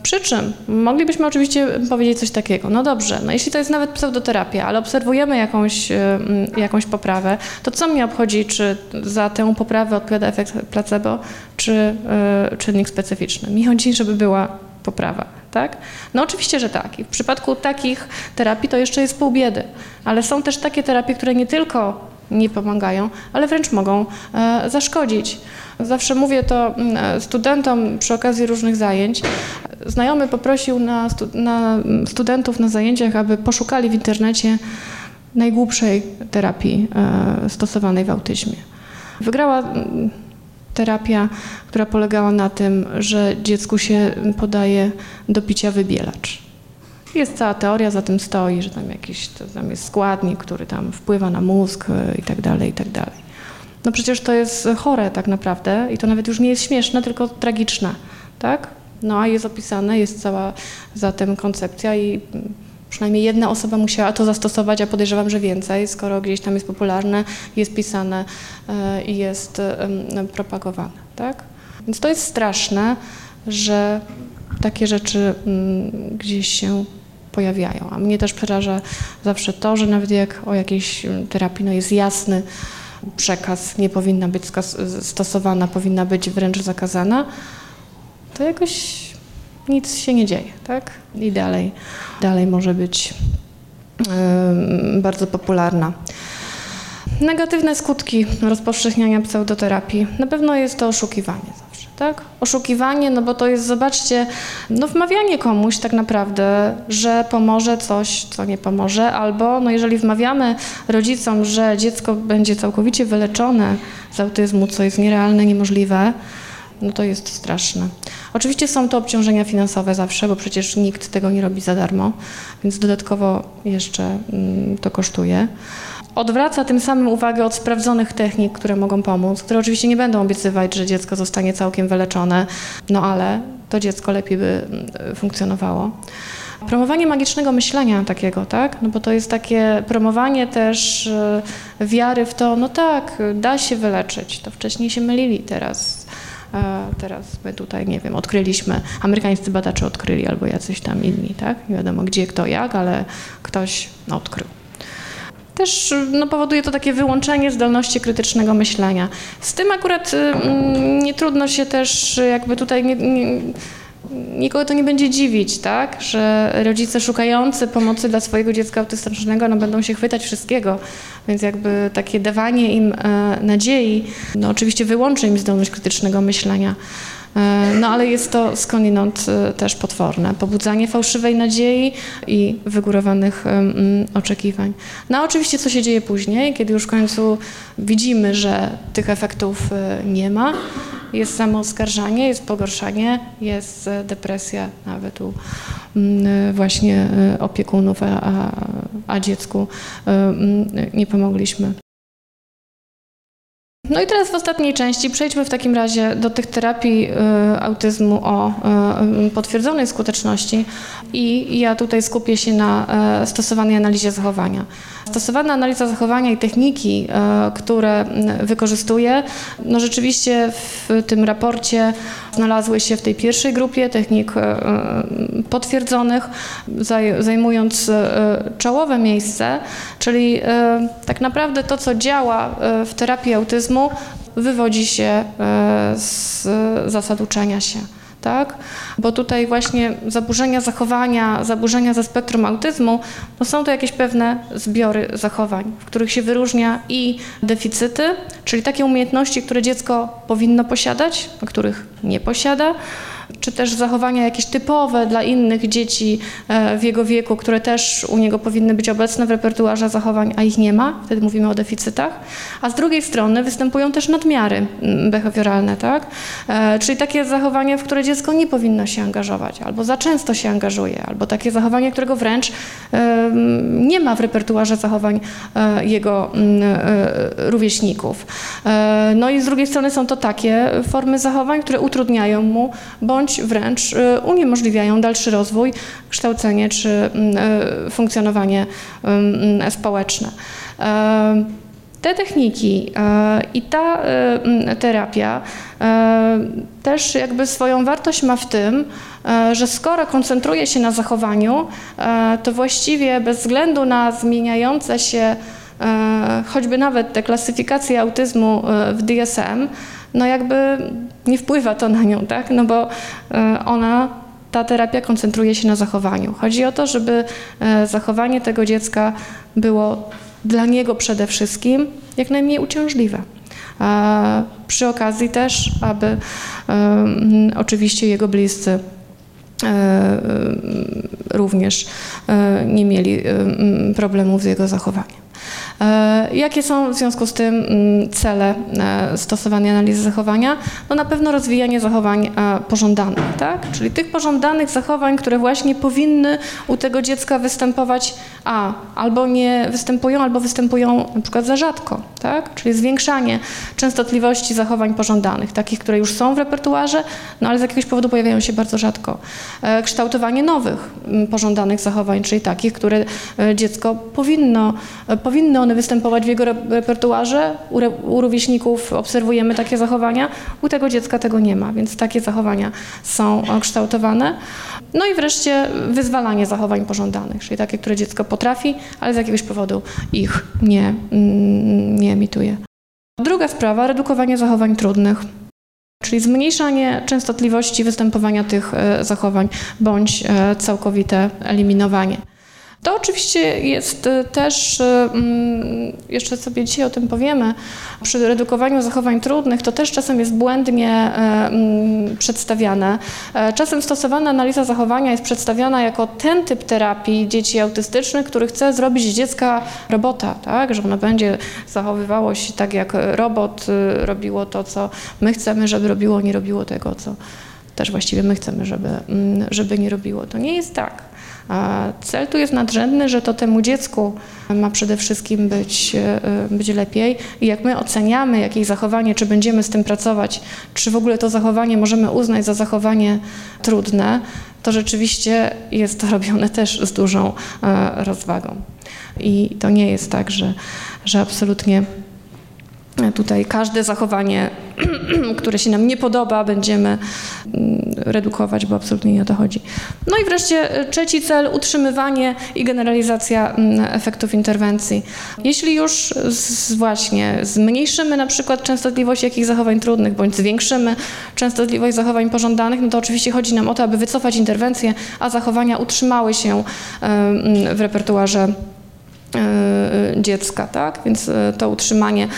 Przy czym moglibyśmy oczywiście powiedzieć coś takiego, no dobrze, no jeśli to jest nawet pseudoterapia, ale obserwujemy jakąś, jakąś poprawę, to co mnie obchodzi, czy za tę poprawę odpowiada efekt placebo, czy czynnik specyficzny? Mi chodzi, żeby była poprawa tak? No oczywiście, że tak. I w przypadku takich terapii to jeszcze jest pół biedy, ale są też takie terapie, które nie tylko nie pomagają, ale wręcz mogą e, zaszkodzić. Zawsze mówię to mm, studentom przy okazji różnych zajęć. Znajomy poprosił na, na studentów na zajęciach, aby poszukali w internecie najgłupszej terapii e, stosowanej w autyzmie. Wygrała mm, terapia, która polegała na tym, że dziecku się podaje do picia wybielacz. Jest cała teoria za tym stoi, że tam jakiś tam jest składnik, który tam wpływa na mózg e, i tak dalej, i tak dalej. No przecież to jest chore tak naprawdę i to nawet już nie jest śmieszne, tylko tragiczne, tak? No a jest opisane, jest cała zatem koncepcja i przynajmniej jedna osoba musiała to zastosować, a podejrzewam, że więcej, skoro gdzieś tam jest popularne, jest pisane e, i jest propagowane. Tak? Więc to jest straszne, że takie rzeczy mm, gdzieś się pojawiają. A mnie też przeraża zawsze to, że nawet jak o jakiejś terapii no jest jasny przekaz, nie powinna być stosowana, powinna być wręcz zakazana, to jakoś nic się nie dzieje, tak? I dalej, dalej może być yy, bardzo popularna. Negatywne skutki rozpowszechniania pseudoterapii. Na pewno jest to oszukiwanie tak? Oszukiwanie, no bo to jest, zobaczcie, no wmawianie komuś tak naprawdę, że pomoże coś, co nie pomoże, albo no jeżeli wmawiamy rodzicom, że dziecko będzie całkowicie wyleczone z autyzmu, co jest nierealne, niemożliwe, no to jest straszne. Oczywiście są to obciążenia finansowe zawsze, bo przecież nikt tego nie robi za darmo, więc dodatkowo jeszcze mm, to kosztuje. Odwraca tym samym uwagę od sprawdzonych technik, które mogą pomóc, które oczywiście nie będą obiecywać, że dziecko zostanie całkiem wyleczone, no ale to dziecko lepiej by mm, funkcjonowało. Promowanie magicznego myślenia takiego, tak? No bo to jest takie promowanie też e, wiary w to, no tak, da się wyleczyć. To wcześniej się mylili teraz. Teraz my tutaj, nie wiem, odkryliśmy, amerykańscy badacze odkryli albo jacyś tam inni, tak? Nie wiadomo gdzie, kto, jak, ale ktoś no, odkrył. Też no, powoduje to takie wyłączenie zdolności krytycznego myślenia. Z tym akurat y, nie trudno się też jakby tutaj nie, nie nikogo to nie będzie dziwić, tak? Że rodzice szukający pomocy dla swojego dziecka autystycznego no, będą się chwytać wszystkiego, więc jakby takie dawanie im e, nadziei, no oczywiście wyłączy im zdolność krytycznego myślenia. E, no ale jest to skądinąd e, też potworne. Pobudzanie fałszywej nadziei i wygórowanych oczekiwań. No oczywiście co się dzieje później, kiedy już w końcu widzimy, że tych efektów e, nie ma, jest samooskarżanie, jest pogorszanie, jest depresja nawet u właśnie opiekunów, a, a, a dziecku nie pomogliśmy. No i teraz w ostatniej części przejdźmy w takim razie do tych terapii y, autyzmu o y, potwierdzonej skuteczności i ja tutaj skupię się na y, stosowanej analizie zachowania. Stosowana analiza zachowania i techniki, y, które y, wykorzystuję, no rzeczywiście w tym raporcie znalazły się w tej pierwszej grupie technik y, y, potwierdzonych, zaj, zajmując y, czołowe miejsce, czyli y, tak naprawdę to, co działa y, w terapii autyzmu, wywodzi się e, z zasad uczenia się. Tak? Bo tutaj właśnie zaburzenia zachowania, zaburzenia ze spektrum autyzmu, no są to jakieś pewne zbiory zachowań, w których się wyróżnia i deficyty, czyli takie umiejętności, które dziecko powinno posiadać, a których nie posiada, czy też zachowania jakieś typowe dla innych dzieci e, w jego wieku, które też u niego powinny być obecne w repertuarze zachowań, a ich nie ma, wtedy mówimy o deficytach. A z drugiej strony występują też nadmiary mm, behawioralne, tak? E, czyli takie zachowania, w które dziecko nie powinno się angażować, albo za często się angażuje, albo takie zachowanie, którego wręcz e, nie ma w repertuarze zachowań jego mm, rówieśników. No i z drugiej strony są to takie formy zachowań, które utrudniają mu, bądź bądź wręcz y, uniemożliwiają dalszy rozwój, kształcenie czy mm, y, funkcjonowanie mm, społeczne. Te techniki i ta y, terapia też jakby swoją wartość ma w tym, że skoro koncentruje się na zachowaniu, to właściwie bez względu na zmieniające się choćby nawet te klasyfikacje autyzmu w DSM, no jakby nie wpływa to na nią, tak? No bo e, ona, ta terapia koncentruje się na zachowaniu. Chodzi o to, żeby e, zachowanie tego dziecka było dla niego przede wszystkim jak najmniej uciążliwe. A przy okazji też, aby um, oczywiście jego bliscy również nie mieli problemów z jego zachowaniem. E, jakie są w związku z tym mm, cele e, stosowania analizy zachowania? No na pewno rozwijanie zachowań e, pożądanych, tak? czyli tych pożądanych zachowań, które właśnie powinny u tego dziecka występować, a albo nie występują, albo występują na przykład za rzadko, tak? czyli zwiększanie częstotliwości zachowań pożądanych, takich, które już są w repertuarze, no ale z jakiegoś powodu pojawiają się bardzo rzadko. Kształtowanie nowych mm, pożądanych zachowań, czyli takich, które dziecko powinno, powinno one występować w jego repertuarze. U, u rówieśników obserwujemy takie zachowania, u tego dziecka tego nie ma, więc takie zachowania są kształtowane. No i wreszcie wyzwalanie zachowań pożądanych, czyli takie, które dziecko potrafi, ale z jakiegoś powodu ich nie, mm, nie emituje. Druga sprawa, redukowanie zachowań trudnych czyli zmniejszanie częstotliwości występowania tych e, zachowań bądź e, całkowite eliminowanie. To oczywiście jest y, też, y, mm, jeszcze sobie dzisiaj o tym powiemy, przy redukowaniu zachowań trudnych to też czasem jest błędnie e, mm, przedstawiane. E, czasem stosowana analiza zachowania jest przedstawiana jako ten typ terapii dzieci autystycznych, który chce zrobić z dziecka robota, tak? że ono będzie zachowywało się tak jak robot, y, robiło to, co my chcemy, żeby robiło, nie robiło tego, co też właściwie my chcemy, żeby, mm, żeby nie robiło. To nie jest tak. Cel tu jest nadrzędny, że to temu dziecku ma przede wszystkim być, e, być lepiej i jak my oceniamy jakieś zachowanie, czy będziemy z tym pracować, czy w ogóle to zachowanie możemy uznać za zachowanie trudne, to rzeczywiście jest to robione też z dużą e, rozwagą. I to nie jest tak, że, że absolutnie Tutaj każde zachowanie, które się nam nie podoba, będziemy mm, redukować, bo absolutnie nie o to chodzi. No i wreszcie e, trzeci cel, utrzymywanie i generalizacja mm, efektów interwencji. Jeśli już z, właśnie zmniejszymy na przykład częstotliwość jakich zachowań trudnych, bądź zwiększymy częstotliwość zachowań pożądanych, no to oczywiście chodzi nam o to, aby wycofać interwencję, a zachowania utrzymały się w repertuarze E, dziecka, tak? Więc e, to utrzymanie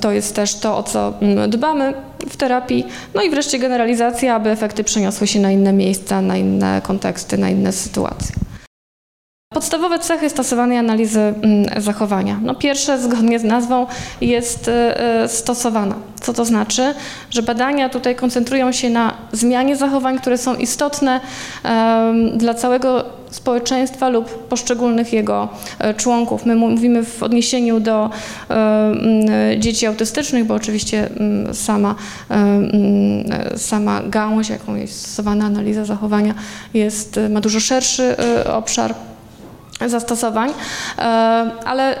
to jest też to, o co mm, dbamy w terapii. No i wreszcie generalizacja, aby efekty przeniosły się na inne miejsca, na inne konteksty, na inne sytuacje. Podstawowe cechy stosowanej analizy mm, zachowania. No pierwsze, zgodnie z nazwą, jest e, e, stosowana. Co to znaczy? Że badania tutaj koncentrują się na zmianie zachowań, które są istotne dla całego społeczeństwa lub poszczególnych jego e, członków. My mówimy w odniesieniu do dzieci autystycznych, bo oczywiście sama, sama gałąź, jaką jest stosowana analiza zachowania, jest, ma dużo szerszy obszar zastosowań, e, ale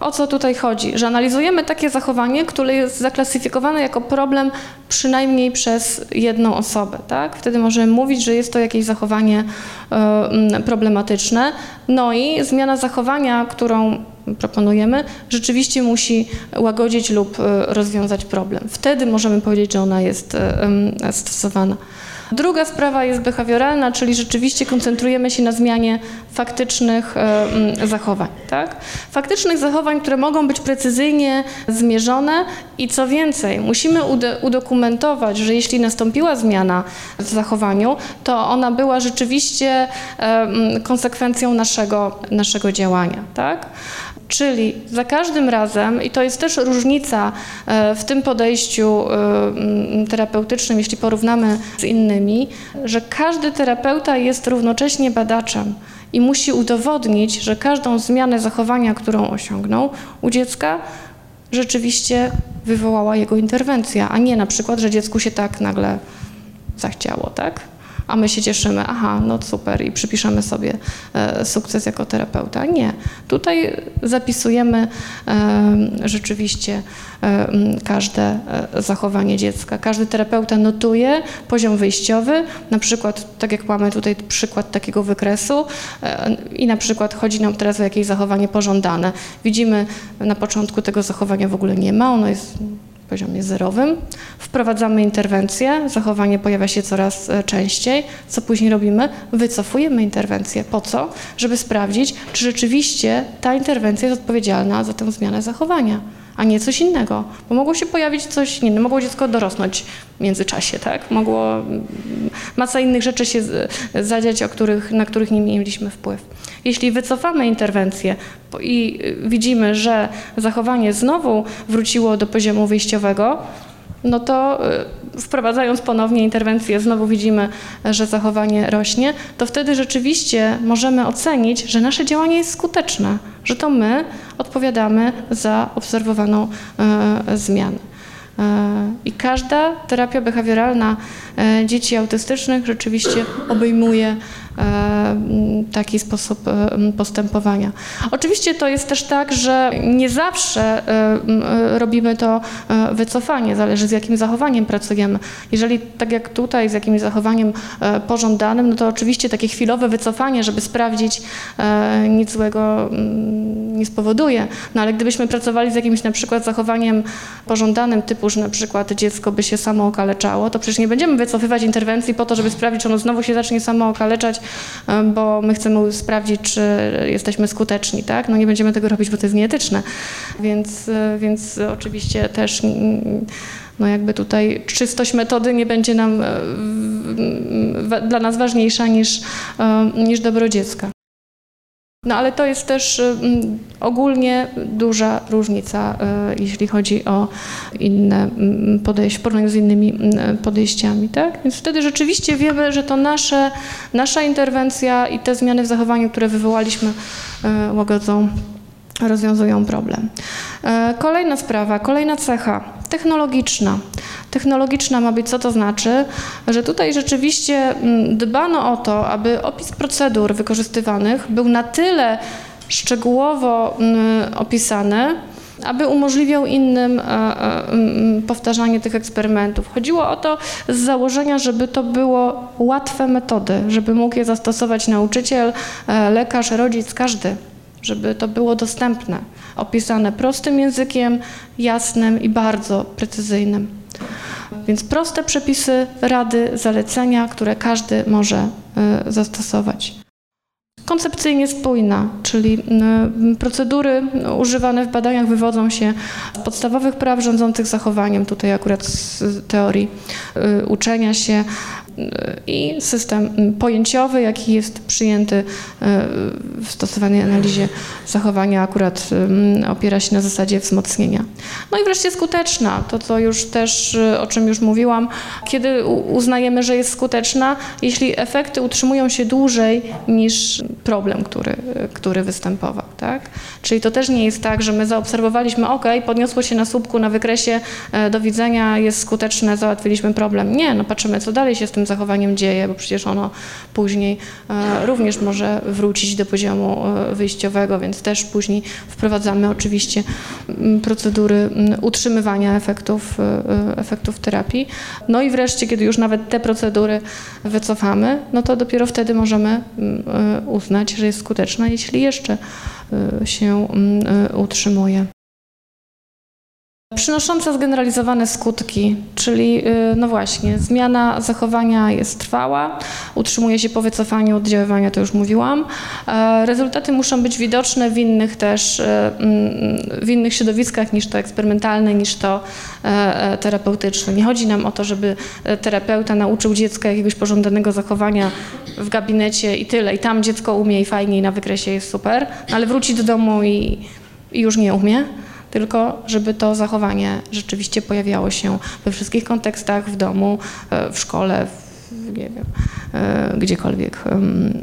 o co tutaj chodzi? Że analizujemy takie zachowanie, które jest zaklasyfikowane jako problem przynajmniej przez jedną osobę, tak? Wtedy możemy mówić, że jest to jakieś zachowanie e, problematyczne. No i zmiana zachowania, którą proponujemy, rzeczywiście musi łagodzić lub e, rozwiązać problem. Wtedy możemy powiedzieć, że ona jest stosowana. Druga sprawa jest behawioralna, czyli rzeczywiście koncentrujemy się na zmianie faktycznych e, mm, zachowań. Tak? Faktycznych zachowań, które mogą być precyzyjnie zmierzone i co więcej, musimy udokumentować, że jeśli nastąpiła zmiana w zachowaniu, to ona była rzeczywiście e, mm, konsekwencją naszego, naszego działania. Tak? Czyli za każdym razem, i to jest też różnica e, w tym podejściu e, terapeutycznym, jeśli porównamy z innymi, że każdy terapeuta jest równocześnie badaczem i musi udowodnić, że każdą zmianę zachowania, którą osiągnął u dziecka, rzeczywiście wywołała jego interwencja, a nie na przykład, że dziecku się tak nagle zachciało, tak? A my się cieszymy, aha, no super i przypiszemy sobie e, sukces jako terapeuta. Nie. Tutaj zapisujemy e, rzeczywiście e, każde zachowanie dziecka. Każdy terapeuta notuje poziom wyjściowy, na przykład, tak jak mamy tutaj przykład takiego wykresu i na przykład chodzi nam teraz o jakieś zachowanie pożądane. Widzimy na początku tego zachowania w ogóle nie ma, ono jest poziomie zerowym. Wprowadzamy interwencję, zachowanie pojawia się coraz e, częściej. Co później robimy? Wycofujemy interwencję. Po co? Żeby sprawdzić, czy rzeczywiście ta interwencja jest odpowiedzialna za tę zmianę zachowania a nie coś innego. Bo mogło się pojawić coś innego, mogło dziecko dorosnąć w międzyczasie, tak? Mogło mm, masa innych rzeczy się zadziać, o których, na których nie mieliśmy wpływ. Jeśli wycofamy interwencję i widzimy, że zachowanie znowu wróciło do poziomu wyjściowego, no to y, wprowadzając ponownie interwencję, znowu widzimy, że zachowanie rośnie, to wtedy rzeczywiście możemy ocenić, że nasze działanie jest skuteczne, że to my odpowiadamy za obserwowaną e, zmianę. E, I każda terapia behawioralna e, dzieci autystycznych rzeczywiście obejmuje taki sposób postępowania. Oczywiście to jest też tak, że nie zawsze robimy to wycofanie, zależy z jakim zachowaniem pracujemy. Jeżeli tak jak tutaj z jakimś zachowaniem pożądanym, no to oczywiście takie chwilowe wycofanie, żeby sprawdzić nic złego nie spowoduje. No ale gdybyśmy pracowali z jakimś na przykład zachowaniem pożądanym typu, że na przykład dziecko by się samo okaleczało, to przecież nie będziemy wycofywać interwencji po to, żeby sprawdzić, czy ono znowu się zacznie samo okaleczać, e, bo my chcemy sprawdzić, czy jesteśmy skuteczni, tak? No nie będziemy tego robić, bo to jest nieetyczne. Więc, e, więc oczywiście też no jakby tutaj czystość metody nie będzie nam e, dla nas ważniejsza niż, niż dobro dziecka. No ale to jest też y, ogólnie duża różnica, y, jeśli chodzi o inne podejścia, w porównaniu z innymi podejściami, tak? Więc wtedy rzeczywiście wiemy, że to nasze, nasza interwencja i te zmiany w zachowaniu, które wywołaliśmy, y, łagodzą, rozwiązują problem. Kolejna sprawa, kolejna cecha technologiczna. Technologiczna ma być, co to znaczy, że tutaj rzeczywiście mm, dbano o to, aby opis procedur wykorzystywanych był na tyle szczegółowo mm, opisany, aby umożliwiał innym e, e, powtarzanie tych eksperymentów. Chodziło o to z założenia, żeby to było łatwe metody, żeby mógł je zastosować nauczyciel, e, lekarz, rodzic, każdy, żeby to było dostępne, opisane prostym językiem, jasnym i bardzo precyzyjnym. Więc proste przepisy, rady, zalecenia, które każdy może e, zastosować. Koncepcyjnie spójna, czyli procedury używane w badaniach wywodzą się z podstawowych praw rządzących zachowaniem, tutaj akurat z teorii e, uczenia się, i system pojęciowy, jaki jest przyjęty w stosowanej analizie zachowania, akurat opiera się na zasadzie wzmocnienia. No i wreszcie skuteczna, to co już też, o czym już mówiłam, kiedy uznajemy, że jest skuteczna, jeśli efekty utrzymują się dłużej niż problem, który, który występował. Tak? Czyli to też nie jest tak, że my zaobserwowaliśmy, ok, podniosło się na słupku, na wykresie, e, do widzenia, jest skuteczne, załatwiliśmy problem. Nie, no patrzymy, co dalej się z tym zachowaniem dzieje, bo przecież ono później e, również może wrócić do poziomu e, wyjściowego, więc też później wprowadzamy oczywiście procedury utrzymywania efektów, efektów terapii. No i wreszcie, kiedy już nawet te procedury wycofamy, no to dopiero wtedy możemy uznać, że jest skuteczna, jeśli jeszcze się utrzymuje. Przynosząca zgeneralizowane skutki, czyli y, no właśnie, zmiana zachowania jest trwała, utrzymuje się po wycofaniu oddziaływania, to już mówiłam. E, rezultaty muszą być widoczne w innych też, e, w innych środowiskach niż to eksperymentalne, niż to e, terapeutyczne. Nie chodzi nam o to, żeby terapeuta nauczył dziecka jakiegoś pożądanego zachowania w gabinecie i tyle, i tam dziecko umie i fajnie i na wykresie jest super, ale wróci do domu i, i już nie umie tylko żeby to zachowanie rzeczywiście pojawiało się we wszystkich kontekstach, w domu, e, w szkole, w, nie wiem, e, gdziekolwiek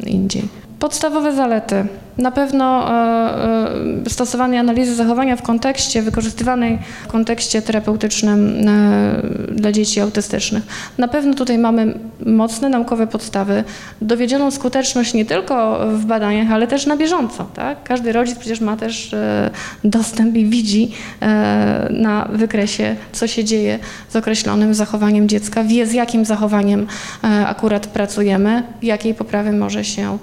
indziej. Podstawowe zalety. Na pewno e, e, stosowanie analizy zachowania w kontekście, wykorzystywanej w kontekście terapeutycznym e, dla dzieci autystycznych. Na pewno tutaj mamy mocne naukowe podstawy, dowiedzioną skuteczność nie tylko w badaniach, ale też na bieżąco. Tak? Każdy rodzic przecież ma też dostęp i widzi na wykresie, co się dzieje z określonym zachowaniem dziecka, wie z jakim zachowaniem akurat pracujemy, jakiej poprawy może się,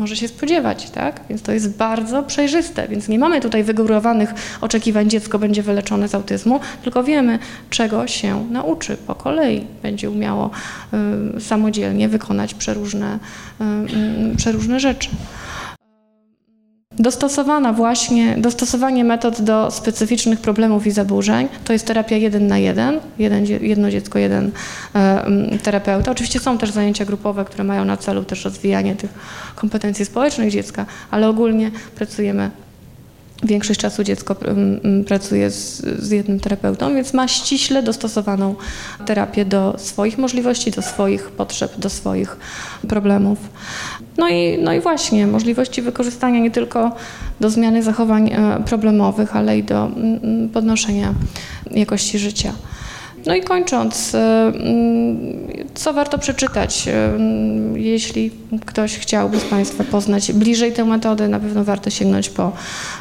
może się spodziewać. Tak? Więc to jest bardzo przejrzyste, więc nie mamy tutaj wygórowanych oczekiwań, dziecko będzie wyleczone z autyzmu, tylko wiemy, czego się nauczy po kolei. Będzie umiało y, samodzielnie wykonać przeróżne, y, y, przeróżne rzeczy dostosowana właśnie, dostosowanie metod do specyficznych problemów i zaburzeń. To jest terapia jeden na jeden, jeden jedno dziecko, jeden e, terapeuta. Oczywiście są też zajęcia grupowe, które mają na celu też rozwijanie tych kompetencji społecznych dziecka, ale ogólnie pracujemy Większość czasu dziecko pracuje z, z, jednym terapeutą, więc ma ściśle dostosowaną terapię do swoich możliwości, do swoich potrzeb, do swoich problemów. No i, no i właśnie możliwości wykorzystania nie tylko do zmiany zachowań e, problemowych, ale i do podnoszenia jakości życia. No i kończąc, e, co warto przeczytać? E, jeśli ktoś chciałby z Państwa poznać bliżej tę metodę, na pewno warto sięgnąć po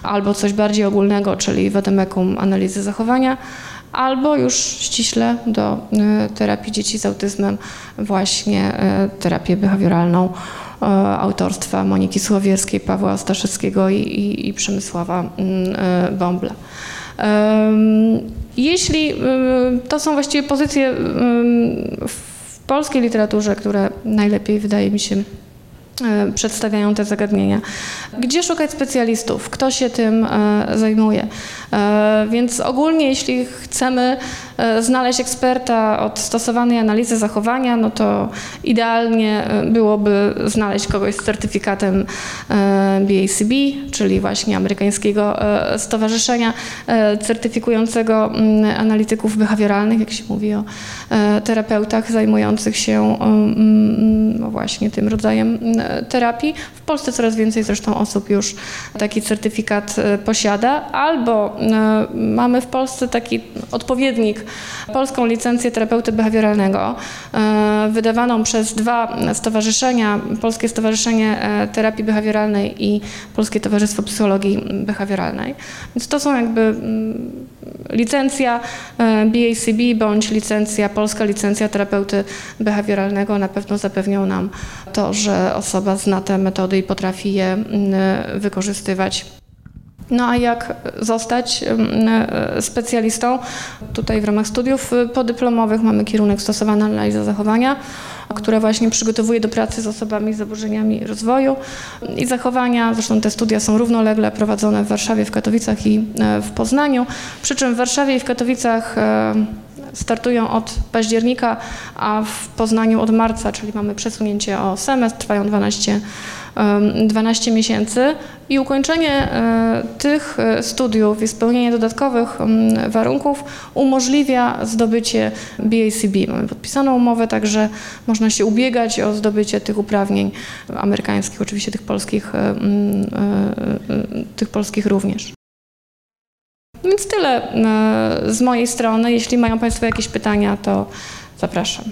albo coś bardziej ogólnego, czyli Wademekum analizy zachowania, albo już ściśle do terapii dzieci z autyzmem właśnie terapię behawioralną autorstwa Moniki Słowierskiej, Pawła Ostaszewskiego i, i, i Przemysława mm, Bąbla. Jeśli to są właściwie pozycje w polskiej literaturze, które najlepiej wydaje mi się przedstawiają te zagadnienia. Gdzie szukać specjalistów? Kto się tym e, zajmuje? Więc ogólnie, jeśli chcemy E, znaleźć eksperta od stosowanej analizy zachowania, no to idealnie e, byłoby znaleźć kogoś z certyfikatem BACB, e, czyli właśnie amerykańskiego stowarzyszenia certyfikującego mm, analityków behawioralnych, jak się mówi o terapeutach zajmujących się mm, no właśnie tym rodzajem terapii. W Polsce coraz więcej zresztą osób już taki certyfikat posiada, albo mamy w Polsce taki odpowiednik polską licencję terapeuty behawioralnego, e, wydawaną przez dwa stowarzyszenia, Polskie Stowarzyszenie e, Terapii Behawioralnej i Polskie Towarzystwo Psychologii Behawioralnej. Więc to są jakby mm, licencja e, BACB bądź licencja, polska licencja terapeuty behawioralnego na pewno zapewnią nam to, że osoba zna te metody i potrafi je mm, wykorzystywać no a jak zostać e, specjalistą? Tutaj w ramach studiów e, podyplomowych mamy kierunek stosowana analiza zachowania, które właśnie przygotowuje do pracy z osobami z zaburzeniami rozwoju i zachowania. Zresztą te studia są równolegle prowadzone w Warszawie, w Katowicach i e, w Poznaniu. Przy czym w Warszawie i w Katowicach startują od października, a w Poznaniu od marca, czyli mamy przesunięcie o semestr, trwają 12, 12 miesięcy i ukończenie e, tych e, studiów i spełnienie dodatkowych warunków umożliwia zdobycie BACB. Mamy podpisaną umowę, także można się ubiegać o zdobycie tych uprawnień amerykańskich, oczywiście tych polskich, tych polskich również. Więc tyle e, z mojej strony. Jeśli mają Państwo jakieś pytania, to zapraszam.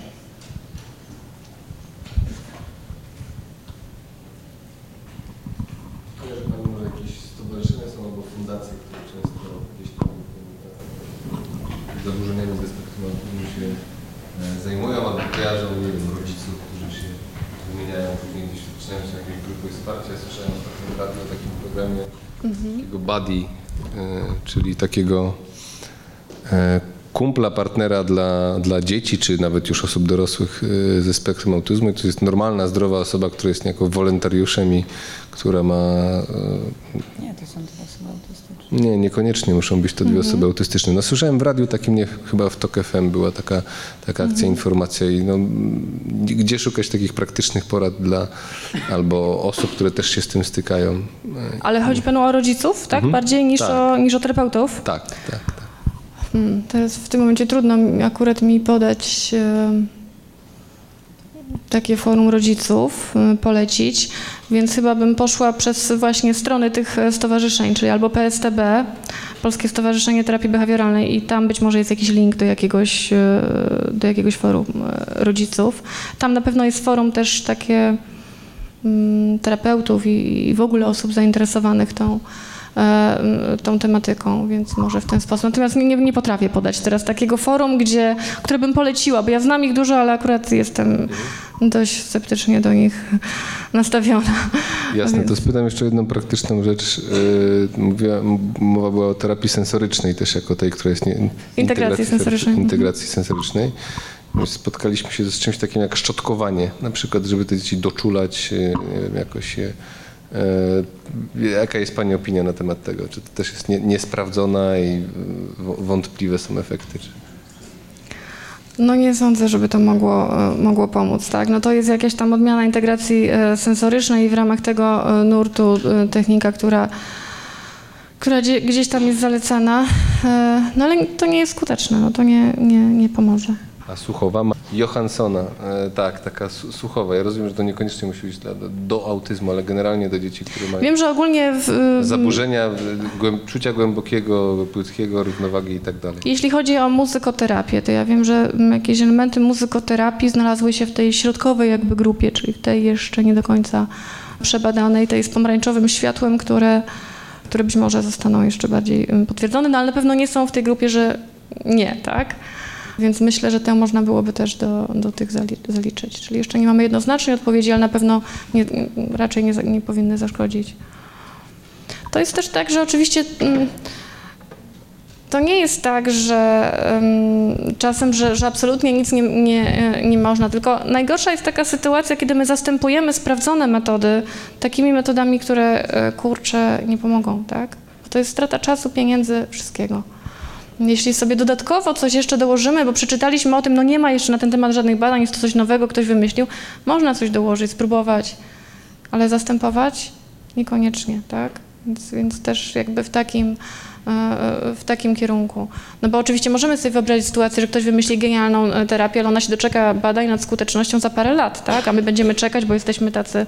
Kojarzy Pani może jakieś stowarzyszenia są albo fundacje, które często gdzieś tam e, zaburzeniami ze spektrum autyzmu się zajmują, albo kojarzą, nie wiem, rodziców, którzy się wymieniają, później gdzieś zaczynają się jakieś grupy wsparcia. Ja słyszałem ostatnio w radiu o takim programie Mhm. takiego buddy, e, czyli takiego e, kumpla, partnera dla, dla dzieci, czy nawet już osób dorosłych e, ze spektrum autyzmu. I to jest normalna, zdrowa osoba, która jest niejako wolontariuszem i która ma... Nie, to są. Nie, niekoniecznie muszą być to dwie osoby autystyczne. No, słyszałem w radiu takim, nie, chyba w TOK FM była taka, taka akcja, informacja i no, gdzie szukać takich praktycznych porad dla albo osób, które też się z tym stykają. Ale chodzi Panu o rodziców, tak? Bardziej niż, Tak. o, niż o terapeutów? Tak, tak, tak. Hmm, teraz w tym momencie trudno mi- akurat mi podać e, takie forum rodziców, e, polecić, więc chyba bym poszła przez właśnie strony tych e, stowarzyszeń, czyli albo PSTB, Polskie Stowarzyszenie Terapii Behawioralnej i tam być może jest jakiś link do jakiegoś, e, do jakiegoś forum e, rodziców. Tam na pewno jest forum też takie mm, terapeutów i, w ogóle osób zainteresowanych tą, tą tematyką, więc może w ten sposób. Natomiast nie, nie, potrafię podać teraz takiego forum, gdzie, które bym poleciła, bo ja znam ich dużo, ale akurat jestem dość sceptycznie do nich nastawiona. Jasne, Więc- to spytam jeszcze jedną praktyczną rzecz. Yy, Mówiła, mowa była o terapii sensorycznej też jako tej, która jest... Nie, Integracji sensorycznej. Mhm. Integracji sensorycznej. My Spotkaliśmy się z czymś takim jak szczotkowanie, na przykład, żeby te dzieci doczulać, nie wiem, jakoś je... Yy, Jaka jest Pani opinia na temat tego? Czy to też jest nie, niesprawdzona i w- wątpliwe są efekty? Czy... No nie sądzę, żeby to mogło, e, mogło pomóc, tak? No to jest jakaś tam odmiana integracji e, sensorycznej i w ramach tego e, nurtu e, technika, która, która gdzie- gdzieś tam jest zalecana, e, no ale to nie jest skuteczne, no to nie, nie, nie pomoże. A słuchowa ma Johanssona, e, tak, taka su- słuchowa. Ja rozumiem, że to niekoniecznie musi być dla, do, autyzmu, ale generalnie do dzieci, które mają Wiem, że ogólnie w, zaburzenia e, głęb, czucia głębokiego, płytkiego, równowagi i tak dalej. Jeśli chodzi o muzykoterapię, to ja wiem, że jakieś elementy muzykoterapii znalazły się w tej środkowej jakby grupie, czyli w tej jeszcze nie do końca przebadanej, tej z pomarańczowym światłem, które, które być może zostaną jeszcze bardziej potwierdzone, no ale na pewno nie są w tej grupie, że nie, tak? Więc myślę, że tę można byłoby też do, do tych zali- zaliczyć. Czyli jeszcze nie mamy jednoznacznej odpowiedzi, ale na pewno nie, raczej nie, nie powinny zaszkodzić. To jest też tak, że oczywiście mm, to nie jest tak, że em, czasem, że, że absolutnie nic nie, nie, nie można, tylko najgorsza jest taka sytuacja, kiedy my zastępujemy sprawdzone metody takimi metodami, które e, kurcze nie pomogą, tak? To jest strata czasu, pieniędzy, wszystkiego. Jeśli sobie dodatkowo coś jeszcze dołożymy, bo przeczytaliśmy o tym, no nie ma jeszcze na ten temat żadnych badań, jest to coś nowego, ktoś wymyślił, można coś dołożyć, spróbować, ale zastępować niekoniecznie, tak? Więc, więc też jakby w takim, e, w takim kierunku. No bo oczywiście możemy sobie wyobrazić sytuację, że ktoś wymyśli genialną e, terapię, ale ona się doczeka badań nad skutecznością za parę lat, tak? A my będziemy czekać, bo jesteśmy tacy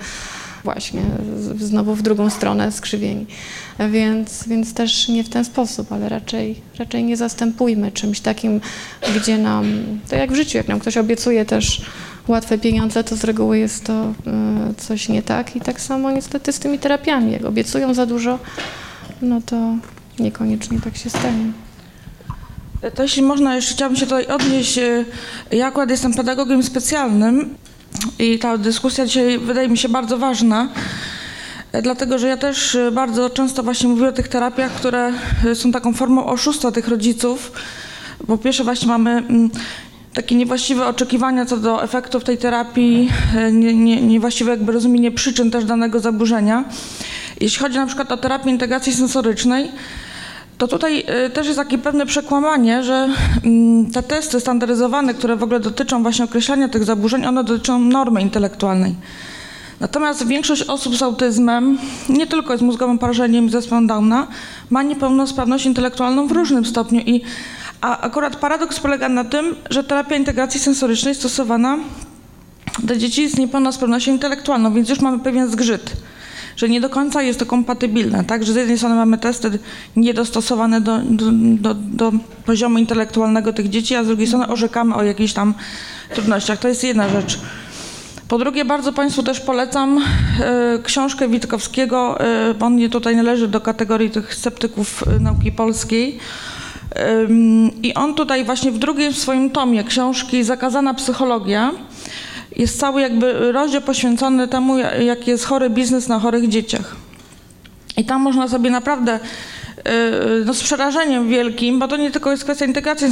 właśnie znowu w drugą stronę skrzywieni. Więc, więc też nie w ten sposób, ale raczej, raczej nie zastępujmy czymś takim, gdzie nam, to jak w życiu, jak nam ktoś obiecuje też łatwe pieniądze, to z reguły jest to e, coś nie tak i tak samo niestety z tymi terapiami. Jak obiecują za dużo, no to niekoniecznie tak się stanie. To jeśli można, jeszcze chciałabym się tutaj odnieść. e, Ja akurat jestem pedagogiem specjalnym i ta dyskusja dzisiaj wydaje mi się bardzo ważna, e, dlatego że ja też e, bardzo często właśnie mówię o tych terapiach, które e, są taką formą oszustwa tych rodziców. Po pierwsze właśnie mamy mm, takie niewłaściwe oczekiwania co do efektów tej terapii, nie, nie, niewłaściwe jakby rozumienie przyczyn też danego zaburzenia. Jeśli chodzi na przykład o terapię integracji sensorycznej, to tutaj y, też jest takie pewne przekłamanie, że mm, te testy standaryzowane, które w ogóle dotyczą właśnie określania tych zaburzeń, one dotyczą normy intelektualnej. Natomiast większość osób z autyzmem, nie tylko z mózgowym porażeniem i zespołem Downa, ma niepełnosprawność intelektualną w różnym stopniu. I, a akurat paradoks polega na tym, że terapia integracji sensorycznej stosowana do dzieci z niepełnosprawnością intelektualną, więc już mamy pewien zgrzyt, że nie do końca jest to kompatybilne, tak? Że z jednej strony mamy testy niedostosowane do, do, do, do poziomu intelektualnego tych dzieci, a z drugiej strony orzekamy o jakichś tam trudnościach. To jest jedna rzecz. Po drugie, bardzo Państwu też polecam e, książkę Witkowskiego. E, on nie tutaj należy do kategorii tych sceptyków e, nauki polskiej. I on tutaj właśnie w drugim swoim tomie książki Zakazana psychologia jest cały jakby rozdział poświęcony temu, ja- jaki jest chory biznes na chorych dzieciach. I tam można sobie naprawdę yy, no z przerażeniem wielkim, bo to nie tylko jest kwestia integracji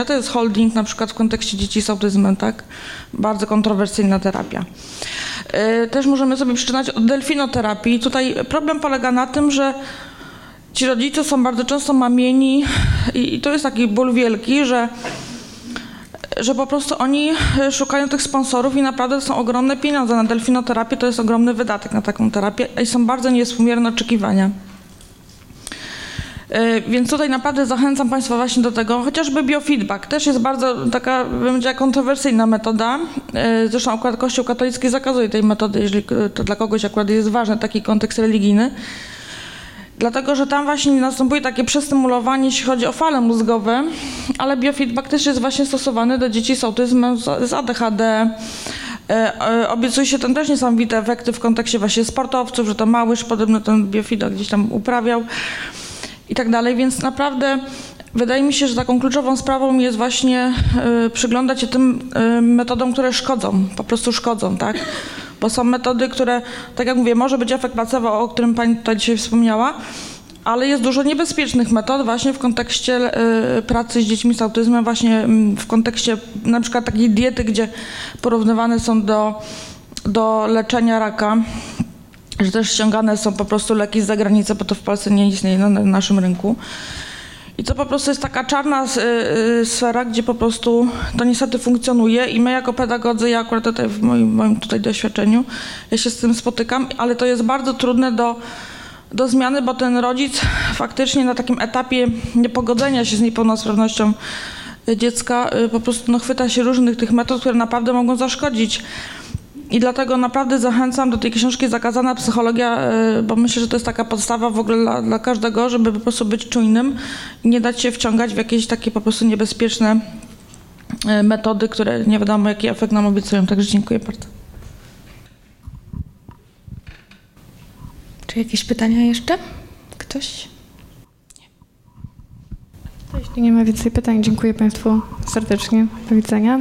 a to jest holding na przykład w kontekście dzieci z autyzmem, tak? Bardzo kontrowersyjna terapia. Yy, Też możemy sobie przeczytać o delfinoterapii. Tutaj problem polega na tym, że ci rodzice są bardzo często mamieni i to jest taki ból wielki, że że po prostu oni e, szukają tych sponsorów i naprawdę to są ogromne pieniądze na delfinoterapię, to jest ogromny wydatek na taką terapię i są bardzo niewspółmierne oczekiwania. E, Więc tutaj naprawdę zachęcam Państwa właśnie do tego, chociażby biofeedback też jest bardzo taka, powiedziała, kontrowersyjna metoda. E, Zresztą akurat Kościół katolicki zakazuje tej metody, jeżeli to dla kogoś akurat jest ważny taki kontekst religijny. Dlatego, że tam właśnie następuje takie przestymulowanie, jeśli chodzi o fale mózgowe, ale biofeedback też jest właśnie stosowany do dzieci z autyzmem, z ADHD. E, e, Obiecuje się tam też niesamowite efekty w kontekście właśnie sportowców, że to Małysz podobno ten biofeedback gdzieś tam uprawiał i tak dalej, więc naprawdę wydaje mi się, że taką kluczową sprawą jest właśnie e, przyglądać się tym metodom, które szkodzą, po prostu szkodzą, tak? Bo są metody, które, tak jak mówię, może być efekt placebo, o którym Pani tutaj dzisiaj wspomniała, ale jest dużo niebezpiecznych metod właśnie w kontekście e, pracy z dziećmi z autyzmem, właśnie mm, w kontekście na przykład takiej diety, gdzie porównywane są do, do leczenia raka że też ściągane są po prostu leki z zagranicy, bo to w Polsce nie istnieje na, na naszym rynku. I to po prostu jest taka czarna y, y, sfera, gdzie po prostu to niestety funkcjonuje i my jako pedagodzy, ja akurat tutaj w moim, moim tutaj doświadczeniu, ja się z tym spotykam, ale to jest bardzo trudne do, do zmiany, bo ten rodzic faktycznie na takim etapie niepogodzenia się z niepełnosprawnością dziecka y, po prostu no, chwyta się różnych tych metod, które naprawdę mogą zaszkodzić. I dlatego naprawdę zachęcam do tej książki Zakazana psychologia, y, bo myślę, że to jest taka podstawa w ogóle dla, dla każdego, żeby po prostu być czujnym i nie dać się wciągać w jakieś takie po prostu niebezpieczne y, metody, które nie wiadomo jaki efekt nam obiecują. Także dziękuję bardzo. Czy jakieś pytania jeszcze? Ktoś? To jeśli nie ma więcej pytań, dziękuję Państwu serdecznie. Do widzenia.